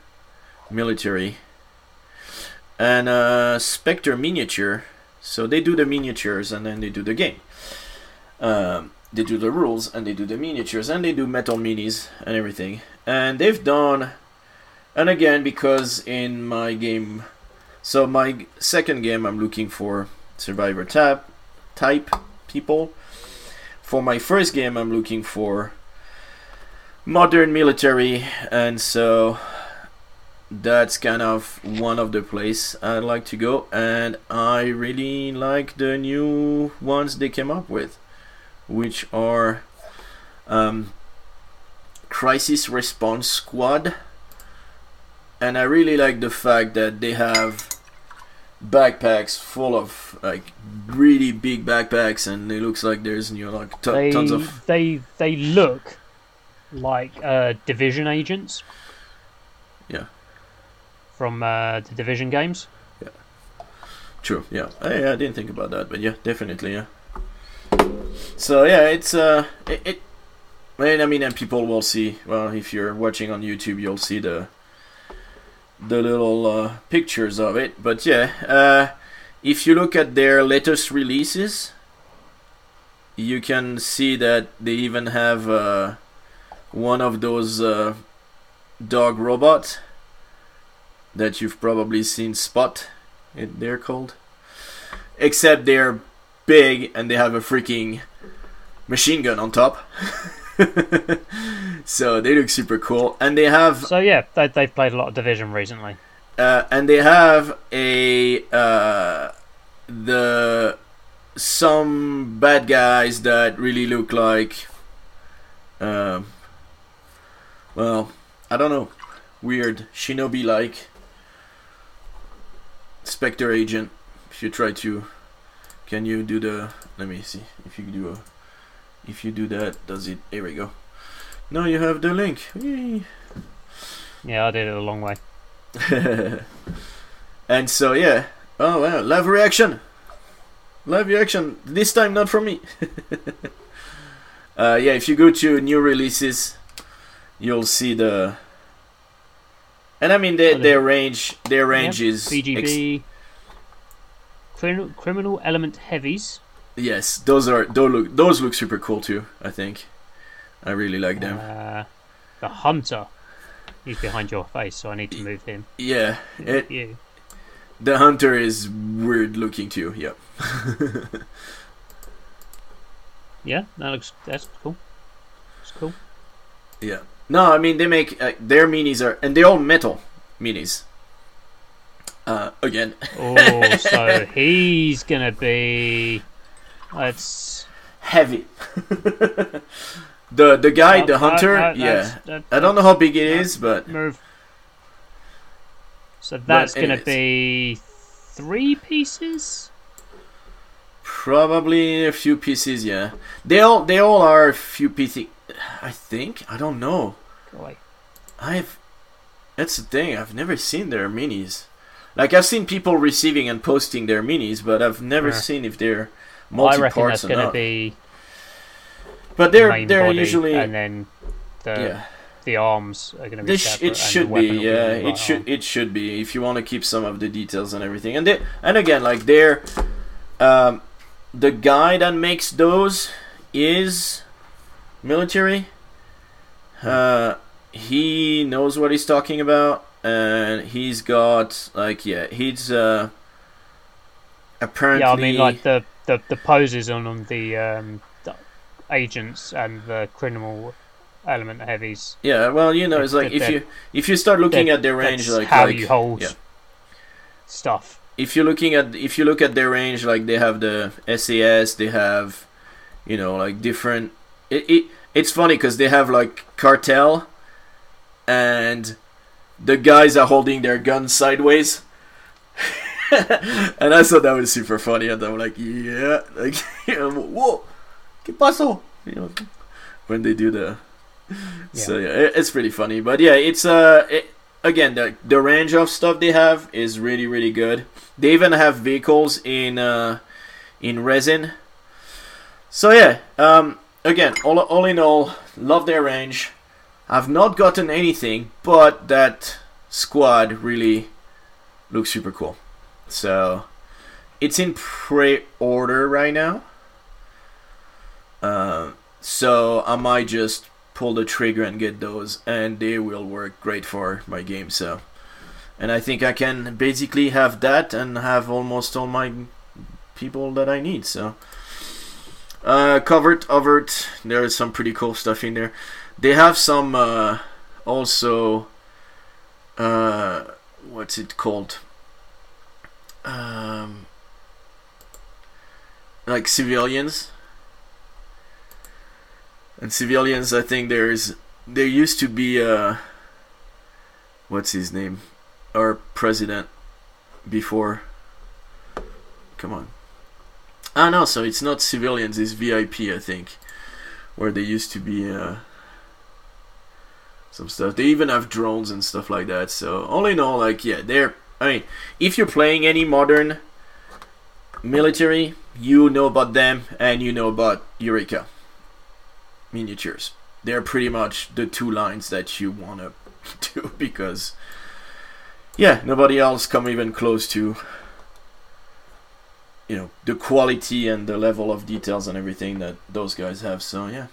military and uh, Spectre miniature. So they do the miniatures and then they do the game. Um, they do the rules and they do the miniatures and they do metal minis and everything. And they've done, and again because in my game so my second game, I'm looking for survivor type type people. For my first game, I'm looking for modern military, and so that's kind of one of the place I'd like to go. And I really like the new ones they came up with, which are um, Crisis Response Squad. And I really like the fact that they have backpacks full of like really big backpacks, and it looks like there's you know like t- they, tons of. They they look like uh, division agents. Yeah. From uh, the division games. Yeah. True. Yeah. I, I didn't think about that, but yeah, definitely. Yeah. So yeah, it's uh, it, it I mean, and people will see. Well, if you're watching on YouTube, you'll see the the little uh, pictures of it. But yeah, uh, if you look at their latest releases, you can see that they even have uh, one of those uh, dog robots that you've probably seen Spot. It, they're called, except they're big and they have a freaking machine gun on top. so they look super cool, and they have. So yeah, they, they've played a lot of Division recently. Uh, and they have a uh, the some bad guys that really look like. Uh, well, I don't know, weird shinobi like Spectre agent. If you try to, can you do the? Let me see if you do a if you do that, does it? Here we go. Now you have the link. Yay. Yeah, I did it a long way. and so yeah. Oh wow, live reaction. Live reaction. This time not from me. uh, yeah, if you go to new releases, you'll see the. And I mean, their, their range, their range yep. is BGB. Ex- criminal element heavies. Yes, those are those look those look super cool too. I think I really like them. Uh, the hunter, he's behind your face, so I need to move him. Yeah, it, you. The hunter is weird looking too. Yep. yeah, that looks that's cool. It's cool. Yeah. No, I mean they make uh, their minis are and they're all metal minis. uh, again. Oh, so he's gonna be. Let's. Heavy. the the guy, Oh, the hunter, yeah. that- I don't know how big it is, but Move. So that's gonna be three pieces. probably a few pieces. Yeah, they all they all are a few pieces. I think I don't know. Away. I've that's the thing. I've never seen their minis. Like I've seen people receiving and posting their minis, but I've never Yeah. seen if they're I reckon that's gonna be But they're main they're body, usually and then the yeah. the arms are gonna be This sh- separate. it should be yeah the it should arm. it should be if you want to keep some of the details and everything and they and again like they're um the guy that makes those is military uh he knows what he's talking about and he's got like yeah he's uh apparently Yeah, I mean like the the, the poses on, on the um the agents and the criminal element heavies. yeah well you know it's like if you if you start looking at their range like how like you hold yeah. stuff. if you're looking at if you look at their range like they have the SAS they have you know like different it, it it's funny because they have like cartel and the guys are holding their guns sideways and I thought that was super funny and I'm like yeah like whoa ¿qué pasó you know when they do the so yeah it, it's pretty funny but yeah it's uh it, again the the range of stuff they have is really really good they even have vehicles in uh, in resin. So yeah, um, again, all, all in all, love their range. I've not gotten anything, but that squad really looks super cool. So it's in pre-order right now. Uh, so I might just pull the trigger and get those, and they will work great for my game. So and I think I can basically have that and have almost all my people that I need. So, uh, covert, overt, there is some pretty cool stuff in there. They have some uh, also, uh, what's it called? Um, like civilians. And civilians, I think there's there used to be uh, what's his name? our president before. Come on. Ah no, so it's not civilians, it's VIP I think. Where they used to be uh some stuff. They even have drones and stuff like that. So all in all, like yeah, they're I mean, if you're playing any modern military, you know about them and you know about Eureka miniatures. They're pretty much the two lines that you wanna do because yeah, nobody else come even close to you know the quality and the level of details and everything that those guys have. So yeah,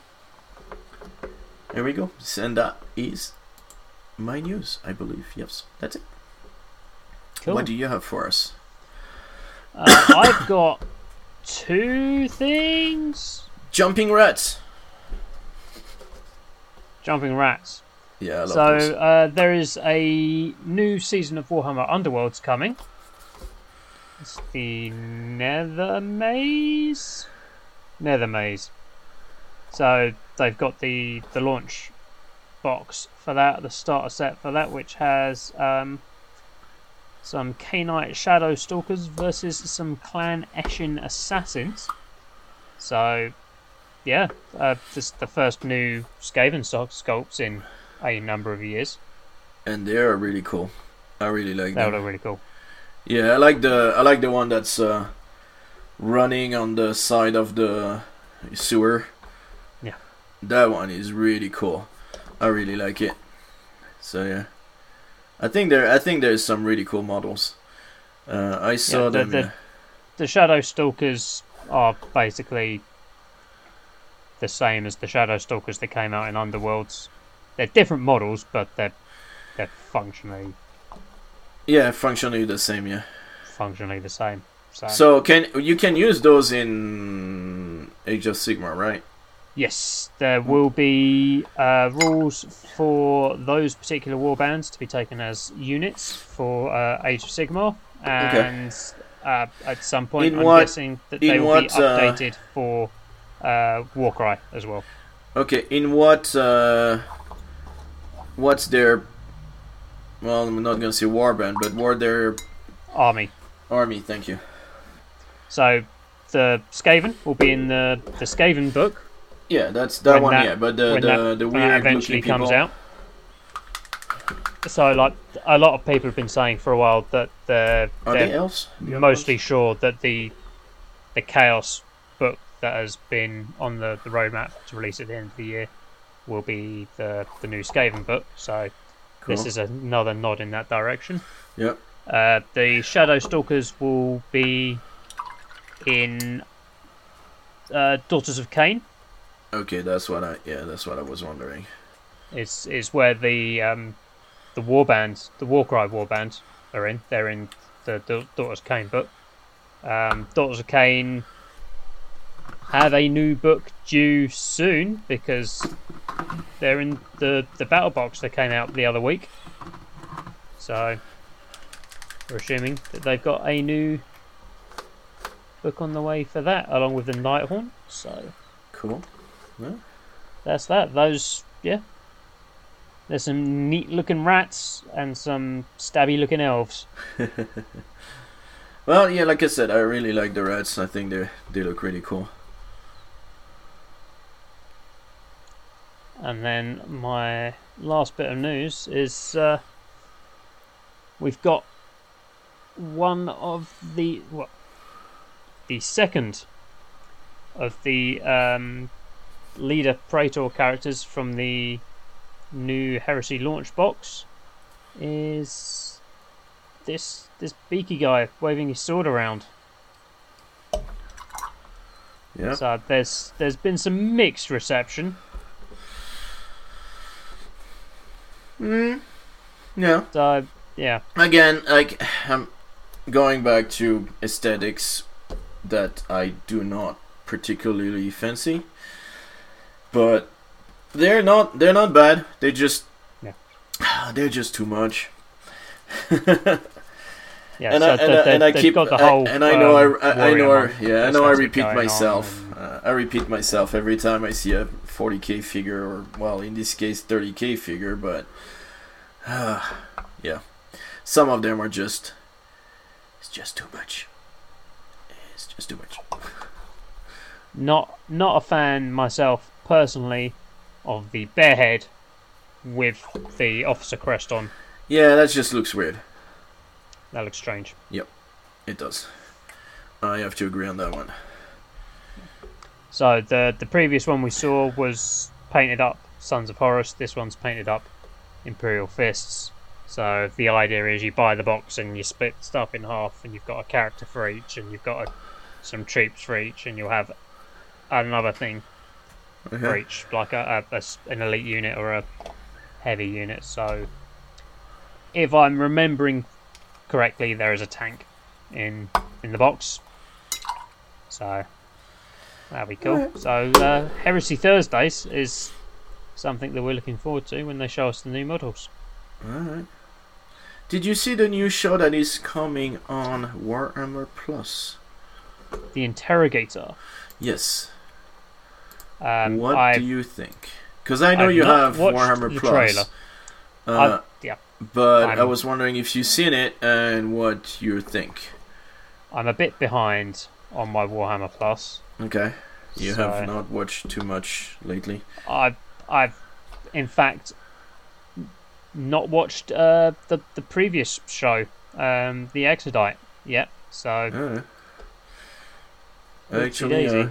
there we go. And that is my news, I believe. Yes, that's it. Cool. What do you have for us? Uh, I've got two things. Jumping rats. Jumping rats. Yeah, I love So uh, there is a new season of Warhammer Underworlds coming. It's the Nether Maze. Nether Maze. So they've got the the launch box for that, the starter set for that, which has um, some Knight Shadow Stalkers versus some Clan Eshin Assassins. So, yeah, uh, this the first new Skaven sculpts in a number of years. And they are really cool. I really like That them. would look really cool. Yeah, I like the I like the one that's uh, running on the side of the sewer. Yeah. That one is really cool. I really like it. So yeah, I think there I think there's some really cool models. Uh, I saw the- them. the- yeah. The Shadow Stalkers are basically the same as the Shadow Stalkers that came out in Underworlds. They're different models, but they're they're functionally yeah, functionally the same. Yeah. functionally the same. So, So can you can use those in Age of Sigmar, right? Yes, there will be uh, rules for those particular warbands to be taken as units for uh, Age of Sigmar, and uh, at some point, In I'm what- guessing that they will what, be uh, updated for uh, Warcry as well. Okay, in what uh, what's their well, I'm not gonna say warband, but what their Army. army? Thank you. So the Skaven will be in the the Skaven book Yeah, that's that When one. that- yeah, but the when the, that the uh, weird eventually comes people. out. So, like a lot of people have been saying for a while that they're, Are they're they elves? The mostly ones? sure that the the Chaos book that has been on the, the roadmap to release at the end of the year will be the the new Skaven book. So this is another nod in that direction. Yep. Uh, the Shadow Stalkers will be in uh, Daughters of Khaine. Okay, that's what I yeah, that's what I was wondering. Is is where the um, the warband, the Warcry warband, are in. They're in the, the Daughters of Khaine book. Um, Daughters of Khaine have a new book due soon because they're in the the battle box that came out the other week. So we're assuming that they've got a new book on the way for that, along with the Nighthaunt. So Cool. That's that. Those, yeah. There's some neat looking rats and some stabby looking elves. Well, yeah, like I said, I really like the rats. I think they they look really cool. And then my last bit of news is uh, we've got one of the what the second of the um, leader Praetor characters from the new Heresy launch box is this this beaky guy waving his sword around. Yeah. So there's there's been some mixed reception. Mm. Yeah. So yeah, Again, like I'm going back to aesthetics that I do not particularly fancy, but they're not they're not bad. They just Yeah. they're just too much. yeah. and so I, and, I, and I keep the I- whole and I know um, I, I, I know I, yeah I know I repeat myself. and- Uh, I repeat myself every time I see a 40k figure or well in this case 30k figure, but uh, yeah, some of them are just it's just too much. It's just too much. Not not a fan myself personally of the bear head with the officer crest on. Yeah, that just looks weird. That looks strange. Yep, it does. I have to agree on that one. So the the previous one we saw was painted up Sons of Horus. This one's painted up Imperial Fists. So the idea is you buy the box and you split stuff in half, and you've got a character for each, and you've got a, some troops for each, and you'll have another thing for each, like a, a- a an elite unit or a heavy unit. So, if I'm remembering correctly, there is a tank in in the box. So that'll be cool. Alright. So uh, Heresy Thursdays is something that we're looking forward to when they show us the new models. Alright. Did you see the new show that is coming on Warhammer Plus? The Interrogator. Yes. Um, what I do you think? Because I know I've you have Warhammer Plus. trailer. Uh, yeah, but i I'm- was wondering if you've seen it and what you think. I'm a bit behind on my Warhammer Plus. Okay. You So- have not watched too much lately. I've I've in fact not watched uh, the the previous show, um, the Exodite, yet. So. Oopsie Actually, uh,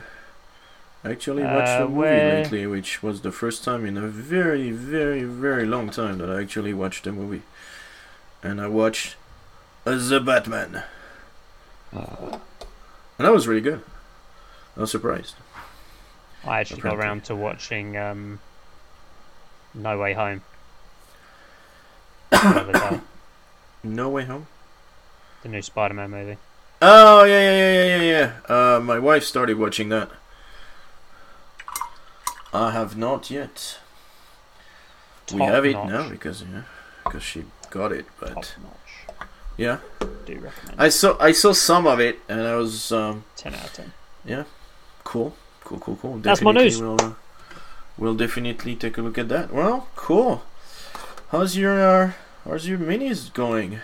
actually watched Uh, a movie where- lately, which was the first time in a very, very, very long time that I actually watched a movie. And I watched uh, The Batman. And that was really good. I was surprised. I actually got Apparently. around to watching um, No Way Home. the other day, No Way Home? the new Spider-Man movie. Oh, yeah, yeah, yeah, yeah, yeah, yeah. Uh, my wife started watching that. I have not yet. we Top have it notch. now because yeah, because she got it. But yeah, Do recommend. I saw I saw some of it and I was um, Ten out of ten. Yeah, cool, cool, cool, cool. That's my Definitely news. We'll, uh, we'll definitely take a look at that. Well, cool. How's your uh, how's your minis going?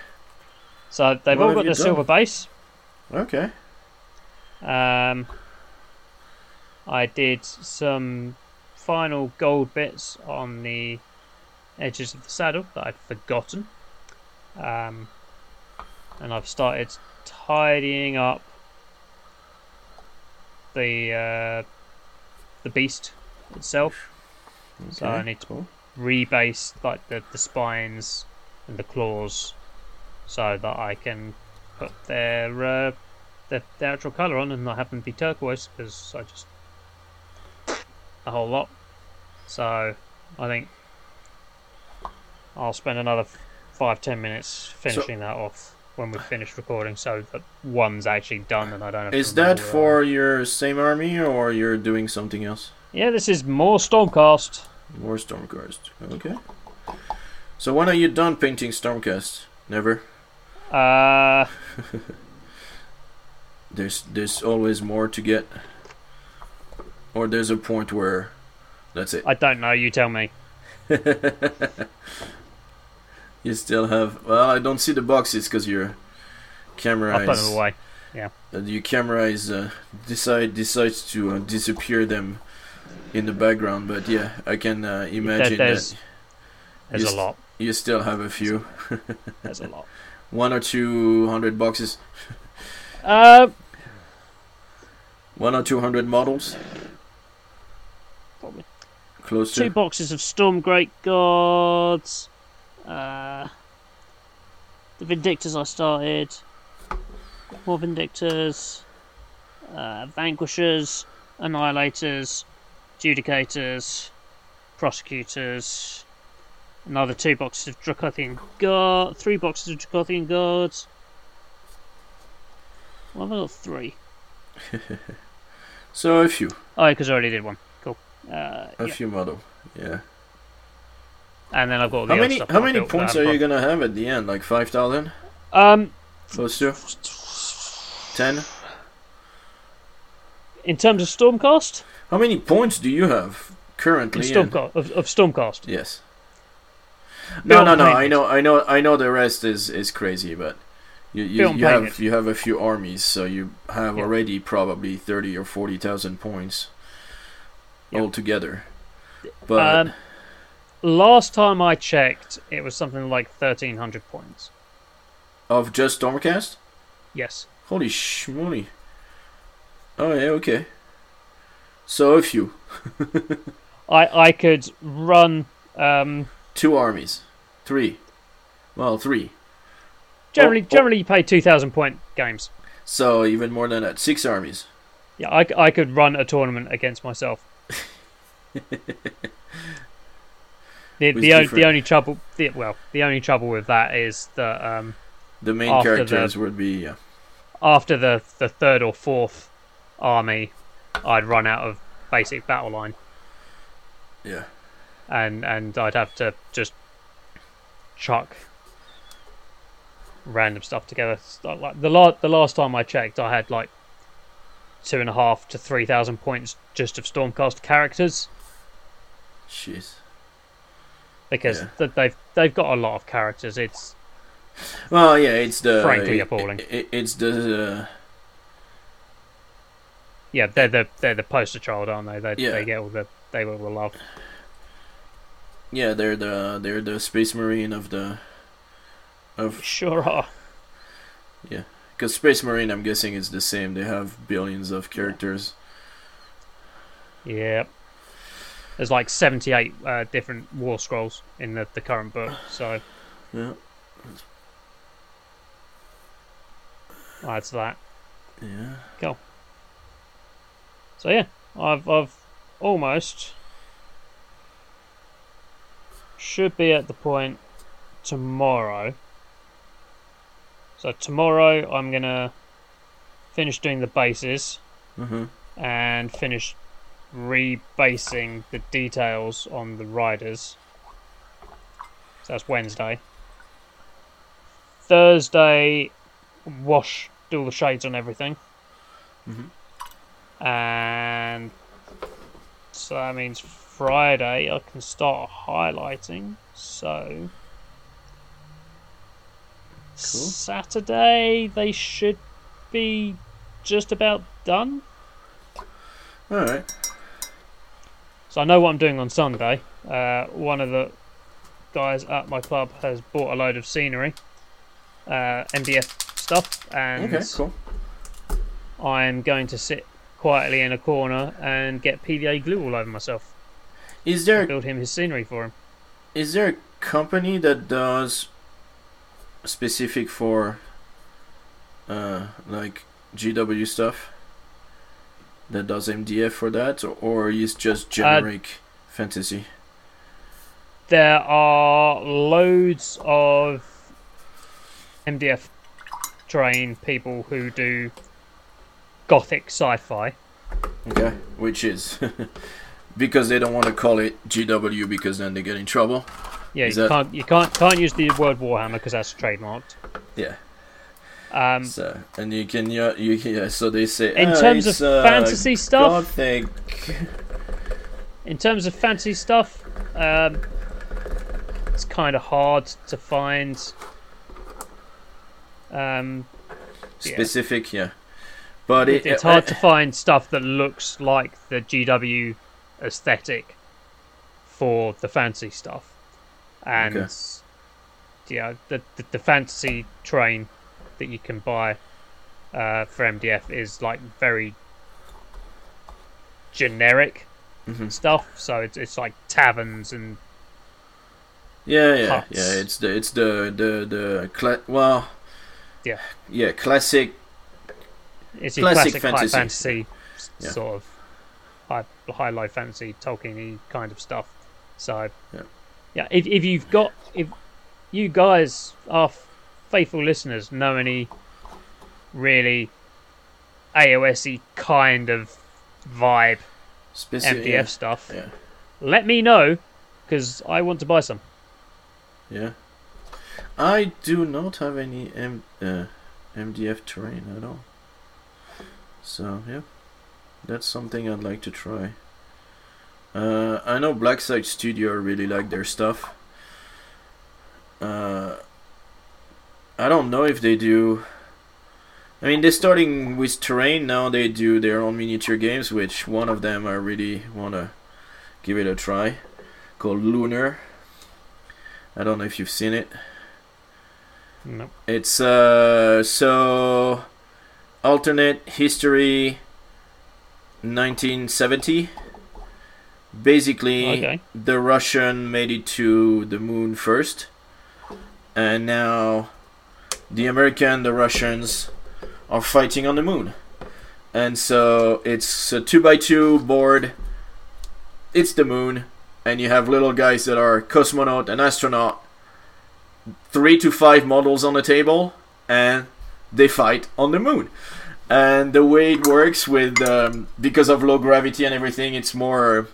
So they've What all got the silver base. Okay. Um, I did some final gold bits on the edges of the saddle that I'd forgotten. Um, and I've started tidying up the uh, the beast itself. So I need to cool. rebase like the, the spines and the claws so that I can put their uh, their, their actual colour on and not have them be turquoise because I just a whole lot. So I think I'll spend another five ten minutes finishing that off when we finish recording, so that one's actually done and I don't Is that for your same army or you're doing something else? Yeah, this is more Stormcast. More Stormcast. Okay. So when are you done painting Stormcast? Never. Uh, There's there's always more to get. Or there's a point where that's it. I don't know. You tell me. you still have well, I don't see the boxes because your camera is. I'll put them away. uh, your camera is uh, decide decides to uh, disappear them in the background. But yeah, I can uh, imagine there's- that There's a lot. you still have a few, There's a lot. one or two hundred boxes, Uh, one or two hundred models, close two to. boxes of Storm Great Gods. Uh, the Vindictors I started. More Vindictors. Uh, Vanquishers. Annihilators. Judicators. Prosecutors. Another two boxes of Dracothian Guard. Three boxes of Dracothian Guards. Well, I've got three. So a few, Oh, because I already did one. Uh, a yeah. few model. Yeah. And then I've got the How many stuff how many built that I points are you gonna have at the end? Like five thousand? Um, Close to ten? in terms of Stormcast, How many points do you have currently? in- Stormcast of, of Stormcast. Yes. No, no, no. I know, I know, I know. The rest is is crazy, but you you, you have you have a few armies, so you have Yeah. already probably thirty or forty thousand points Yeah. altogether. But Um, last time I checked, it was something like thirteen hundred points. of just Stormcast, Yes. holy schmoly! Oh yeah, okay. So a few, I I could run. Um, two armies, three. Well, three. generally, Oh, oh. generally you pay two thousand point games. So even more than that, six armies. Yeah, I, I could run a tournament against myself. The, the, o- the only trouble, the, well, the only trouble with that is that um, The main After the- characters would be yeah. after the, the third or fourth army, I'd run out of basic battle line, Yeah. and and I'd have to just chuck random stuff together. Like like the la- the last time I checked, I had like two and a half to three thousand points just of Stormcast characters Jeez. because Yeah. th- they've they've got a lot of characters. It's Well, yeah, it's the Frankly it- appalling. it- it's the uh, yeah, they're the they're the poster child, aren't they? They Yeah. they get all the they get all the love. yeah they're the they're the space marine of the of Sure are. Yeah, because space marine I'm guessing is the same. They have billions of characters. Yep. There's like 78 uh, different war scrolls in the, the current book, so Yeah, that's that. yeah. Cool. So yeah, I've I've almost should be at the point tomorrow. So tomorrow I'm gonna finish doing the bases Mm-hmm. and finish rebasing the details on the riders. So that's Wednesday. Thursday, wash do all the shades on everything. Mhm. And so that means Friday I can start highlighting. So Saturday they should be just about done. All right. So I know what I'm doing on Sunday. Uh, one of the guys at my club has bought a load of scenery, uh, MDF stuff, and Okay. Cool. I'm going to sit quietly in a corner and get PVA glue all over myself. Is there Build him his scenery for him. is there a company that does specific for uh like GW stuff that does MDF for that or, or is just uh, generic fantasy? There are loads of MDF terrain people who do gothic sci-fi. Okay, which is because they don't want to call it GW because then they get in trouble. Yeah, Is you that- can't you can't can't use the word Warhammer because that's trademarked. Yeah. Um, So and you can yeah you yeah so they say in "Ah, terms of uh, fantasy stuff, Gothic. in terms of fantasy stuff, um, it's kind of hard to find. Um, specific yeah, but it, it, it's uh, hard to find stuff that looks like the GW aesthetic for the fantasy stuff, and Okay. yeah, the, the the fantasy terrain that you can buy uh, for MDF is like very generic mhm. stuff. So it's it's like taverns and Yeah, yeah, Huts. yeah. It's the it's the the the cla- well, Yeah. yeah, classic. it's Classic classic, fantasy. fantasy Yeah. sort of high high low fantasy Tolkien kind of stuff. So Yeah. yeah, if if you've got if you guys are faithful listeners know any really AOSy kind of vibe Specific. MDF stuff, Yeah, let me know because I want to buy some. yeah. I do not have any M uh, MDF terrain at all. So yeah, that's something I'd like to try. Uh, I know Blacksite Studio really like their stuff. Uh, I don't know if they do. I mean, they're starting with terrain now. They do their own miniature games, which one of them I really wanna give it a try, called Lunar. I don't know if you've seen it. No. It's uh so alternate history 1970. Basically, Okay. the Russian made it to the moon first, and now the American, the Russians are fighting on the moon. And so it's a two by two board. It's the moon, and you have little guys that are cosmonaut and astronaut. Three to five models on the table, and they fight on the moon. And the way it works with um, because of low gravity and everything, it's more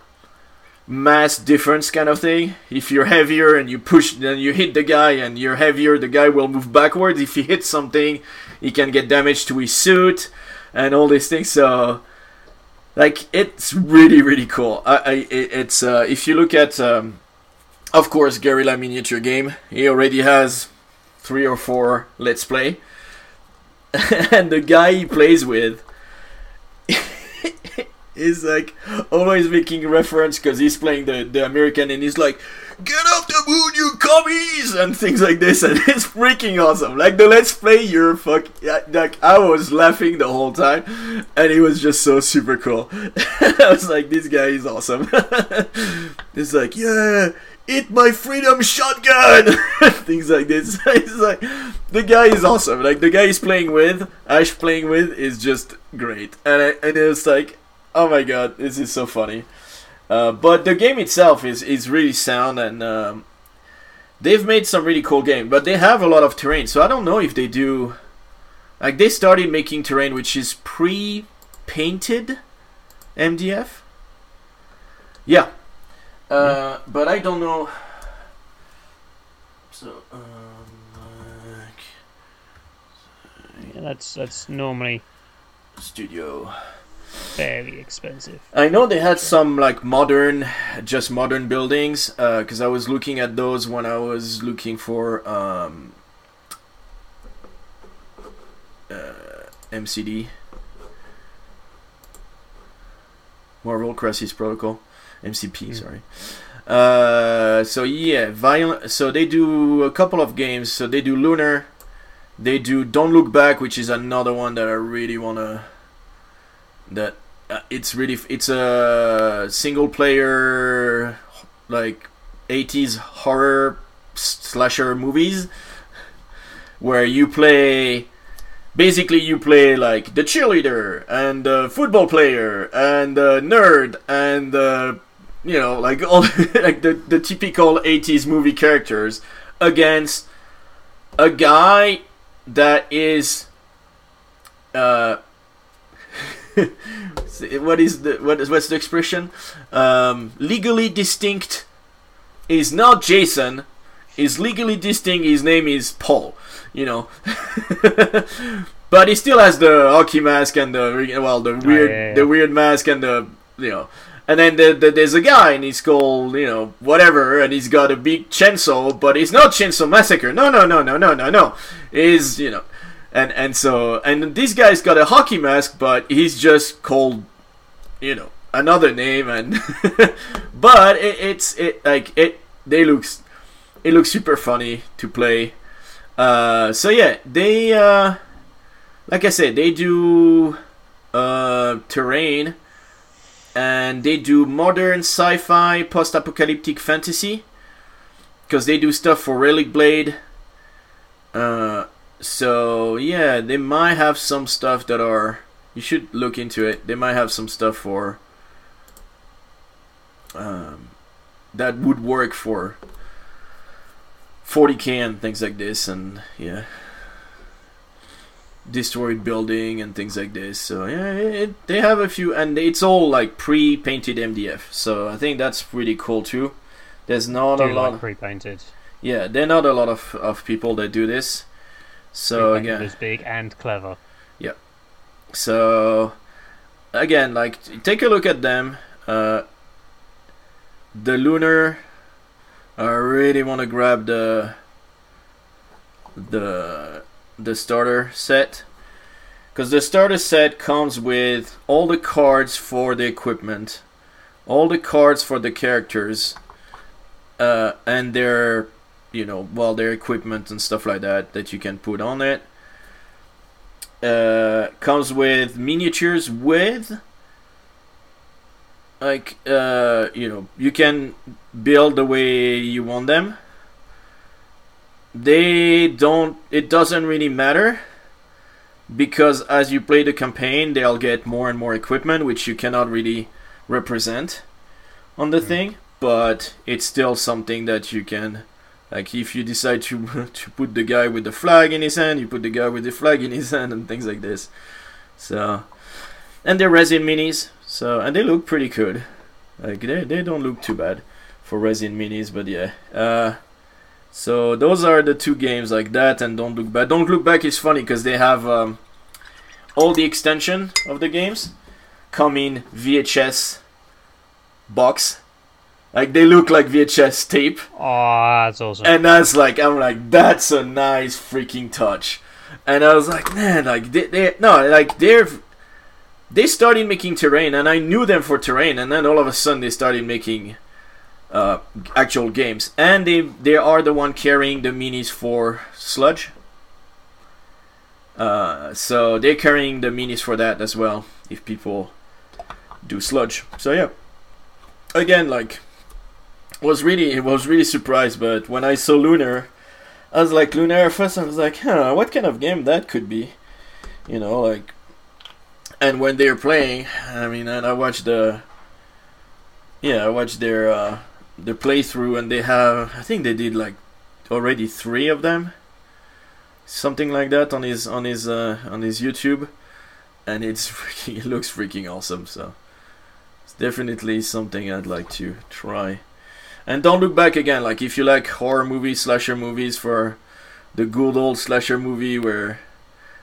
mass difference kind of thing. If you're heavier and you push, then you hit the guy, and you're heavier, the guy will move backwards. If he hits something, he can get damage to his suit and all these things. So, like, it's really really cool. I, I it's uh, if you look at, um, of course, Guerrilla Miniature Game, he already has three or four Let's Play, and the guy he plays with is like always making reference because he's playing the, the American and he's like, Get off the moon, you commies! And things like this, and it's freaking awesome. Like the Let's Play, you're fuck. Like I was laughing the whole time, and it was just so super cool. I was like, This guy is awesome. it's like, Yeah, eat my freedom shotgun! things like this. it's like, the guy is awesome. Like the guy he's playing with, Ash playing with, is just great. And, I, and it's like, Oh my god, this is so funny. Uh, but the game itself is, is really sound and um, they've made some really cool game. But they have a lot of terrain, so I don't know if they do. Like they started making terrain which is pre-painted MDF. Yeah, uh, but I don't know. So, um, like, Yeah, that's that's normally studio. Very expensive. I know they had some like modern, just modern buildings. Because I was looking at those when I was looking for um, uh, MCD, Marvel Crisis Protocol, MCP. Mm. Sorry. Uh, so yeah, violent. So they do a couple of games. So they do Lunar. They do Don't Look Back, which is another one that I really wanna. That uh, it's really it's a single player like 80s horror slasher movies where you play basically you play like the cheerleader and the football player and the nerd and the you know like all like the, the typical 80s movie characters against a guy that is uh what is the what is what's the expression? Um legally distinct is not jason. Is legally distinct his name is paul you know. But he still has the hockey mask and the well the weird yeah, yeah. the weird mask and the you know. And then the, the, there's a guy and he's called you know whatever and he's got a big chainsaw but it's not chainsaw massacre. No no no no no no no. Is you know and and so and this guy's got a hockey mask but he's just called you know another name and but it, it's it like it they looks it looks super funny to play. Uh so yeah they uh like i said they do uh terrain and they do modern sci-fi post-apocalyptic fantasy because they do stuff for Relicblade uh so yeah they might have some stuff that are you should look into it. They might have some stuff for um that would work for 40k and things like this and yeah. Destroyed building and things like this. So yeah it, they have a few and it's all like pre-painted mdf so i think that's pretty cool too. There's not Do a lot like pre-painted. yeah there are not a lot of, of people that do this so again is big and clever. Yeah. So again like take a look at them uh the lunar i really want to grab the the the starter set because the starter set comes with all the cards for the equipment all the cards for the characters uh and their you know well their equipment and stuff like that that you can put on it. Uh, comes with miniatures with like uh, you know you can build the way you want them. They don't it doesn't really matter because as you play the campaign they'll get more and more equipment which you cannot really represent on the thing but it's still something that you can like if you decide to to put the guy with the flag in his hand, you put the guy with the flag in his hand and things like this. So and they're resin minis, so and they look pretty good. Like they they don't look too bad for resin minis, but yeah. Uh so those are the two games like that and Don't Look Back. Don't Look Back is funny because they have um, all the extension of the games come in VHS box. Like they look like VHS tape. Oh, that's awesome. And that's like I'm like that's a nice freaking touch. And I was like, man, like they, they no, like they're they started making terrain, and I knew them for terrain, and then all of a sudden they started making uh, actual games, and they they are the one carrying the minis for Sludge. Uh, so they're carrying the minis for that as well. If people do Sludge, so yeah. Again, like was really was really surprised, but when I saw Lunar, I was like Lunar first. I was like, huh, what kind of game that could be, you know, like. And when they're playing, I mean, and I watched the. Yeah, I watched their uh, their playthrough, and they have. I think they did like already three of them. Something like that on his on his uh, on his YouTube, and it's freaking it looks freaking awesome. So it's definitely something I'd like to try. And don't look back again. Like if you like horror movies, slasher movies, for the good old slasher movie where,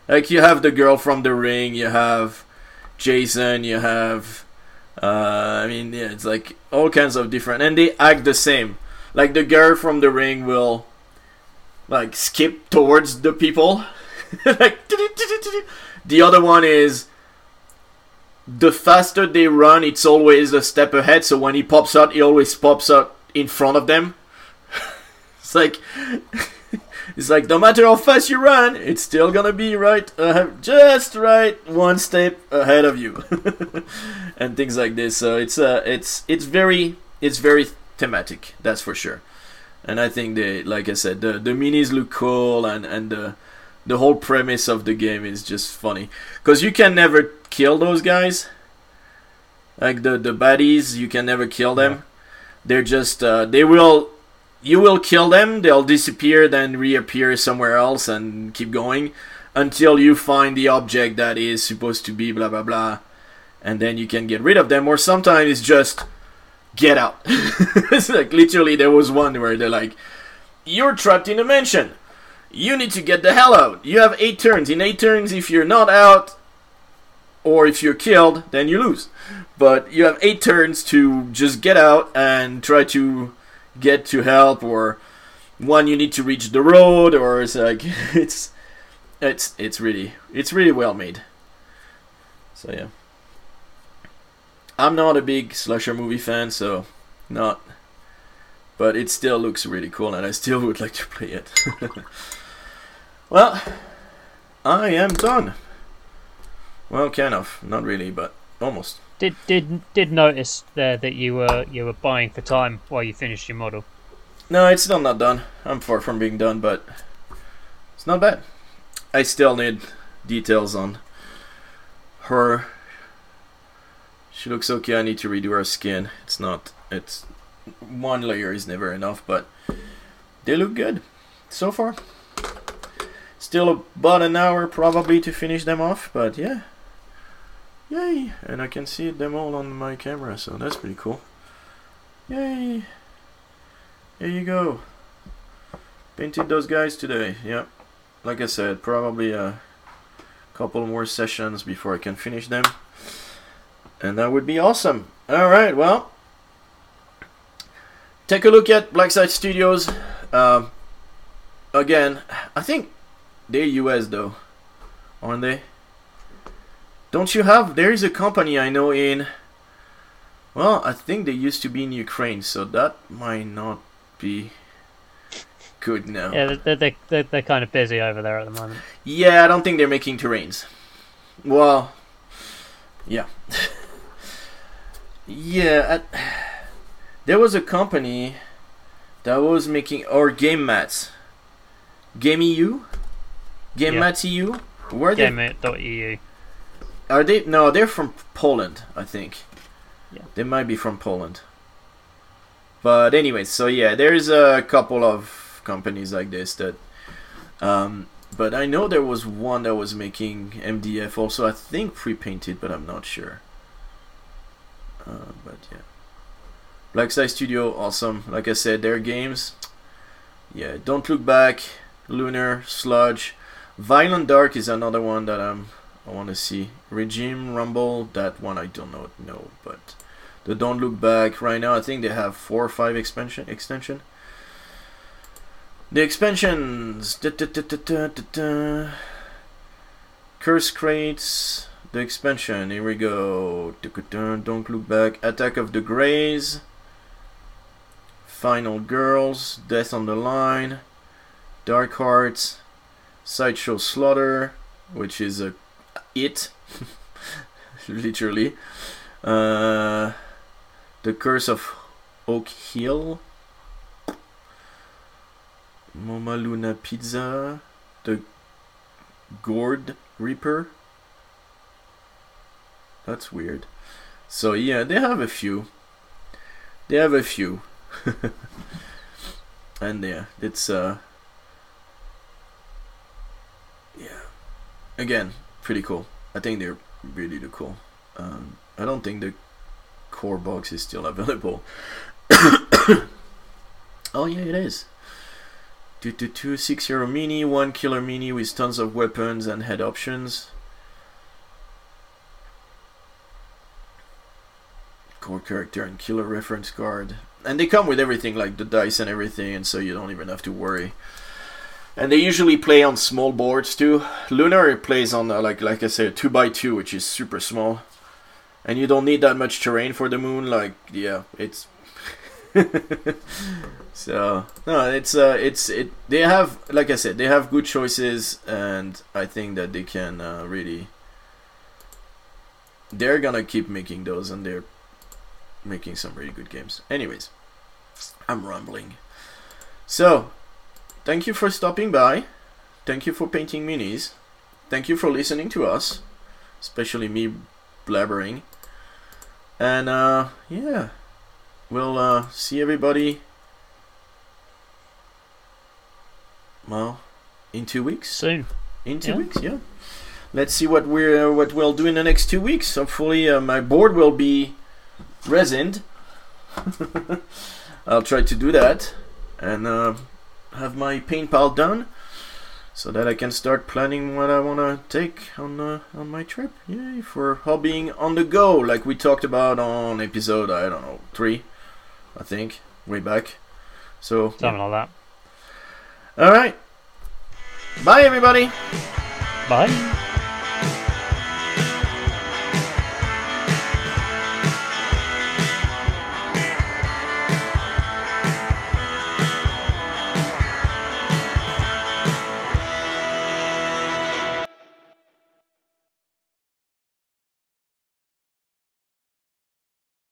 like you have the girl from the ring, you have Jason, you have, uh, I mean, yeah, it's like all kinds of different, and they act the same. Like the girl from the ring will, like skip towards the people, like the other one is the faster they run, it's always a step ahead. So when he pops out, he always pops out in front of them. it's like it's like no matter how fast you run, it's still gonna be right, uh, just right, one step ahead of you, and things like this. So it's uh, it's it's very it's very thematic, that's for sure. And I think they, like I said, the the minis look cool, and and the the whole premise of the game is just funny because you can never kill those guys. Like the the baddies, you can never kill them. They're just uh, they will you will kill them. They'll disappear, then reappear somewhere else, and keep going until you find the object that is supposed to be blah blah blah, and then you can get rid of them. Or sometimes it's just get out. it's like literally there was one where they're like, "You're trapped in a mansion. You need to get the hell out. You have eight turns. In eight turns, if you're not out, or if you're killed, then you lose. But you have eight turns to just get out and try to get to help, or one you need to reach the road, or it's like it's it's it's really it's really well made. So yeah, I'm not a big slasher movie fan, so not. But it still looks really cool, and I still would like to play it. well, I am done. Well, kind of, not really, but almost. Did did did notice there that you were you were buying for time while you finished your model? No, it's still not done. I'm far from being done, but it's not bad. I still need details on her. She looks okay. I need to redo her skin. It's not. It's one layer is never enough, but they look good so far. Still about an hour probably to finish them off, but yeah. Yay! And I can see them all on my camera, so that's pretty cool. Yay! Here you go. Painted those guys today, yep. Like I said, probably a couple more sessions before I can finish them. And that would be awesome. Alright, well. Take a look at Blacksite Studios. Um, again, I think they're US though, aren't they? Don't you have? There is a company I know in. Well, I think they used to be in Ukraine, so that might not be good now. Yeah, they're, they're, they're, they're kind of busy over there at the moment. Yeah, I don't think they're making terrains. Well, yeah. yeah, I, there was a company that was making, or Game Mats. Game EU? Game Yeah. Mats EU? Where they Game.eu. Are they? No, they're from Poland, I think. Yeah. They might be from Poland. But anyway, so yeah, there's a couple of companies like this that. Um, but I know there was one that was making MDF also. I think pre-painted, but I'm not sure. Uh, but yeah, Blacksite Studio, awesome. Like I said, their games. Yeah, don't look back. Lunar Sludge, Violent Dark is another one that I'm I want to see Regime Rumble. That one I don't know. No, but the Don't Look Back right now. I think they have four or five expansion extension. The expansions. Da, da, da. Curse crates. The expansion. Here we go. Don't look back. Attack of the Greys. Final Girls. Death on the Line. Dark Hearts. Sideshow Slaughter, which is a it literally uh, the curse of oak hill moma luna pizza the gourd reaper. That's weird. So yeah they have a few. They have a few. And yeah it's uh yeah. Again pretty cool. I think they're really cool. Um, I don't think the core box is still available. oh yeah, it is. Two two two six euro mini, one killer mini with tons of weapons and head options. Core character and killer reference card. And they come with everything like the dice and everything, and so you don't even have to worry. And they usually play on small boards too. Lunar plays on uh, like like I said, two by two, which is super small, and you don't need that much terrain for the moon. Like yeah, it's so no, it's uh, it's it. They have like I said, they have good choices, and I think that they can uh, really. They're gonna keep making those, and they're making some really good games. Anyways, I'm rambling. So, thank you for stopping by. Thank you for painting minis. Thank you for listening to us, especially me blabbering. And uh, yeah, we'll uh, see everybody. Well, in two weeks. Soon. In two Yeah. weeks, yeah. Let's see what we're what we'll do in the next two weeks. Hopefully, uh, my board will be resined. I'll try to do that and uh, have my paint pile done so that I can start planning what I want to take on uh, on my trip. Yay for hobbying on the go, like we talked about on episode I don't know three, I think way back. So Something like that. all right, bye everybody. Bye.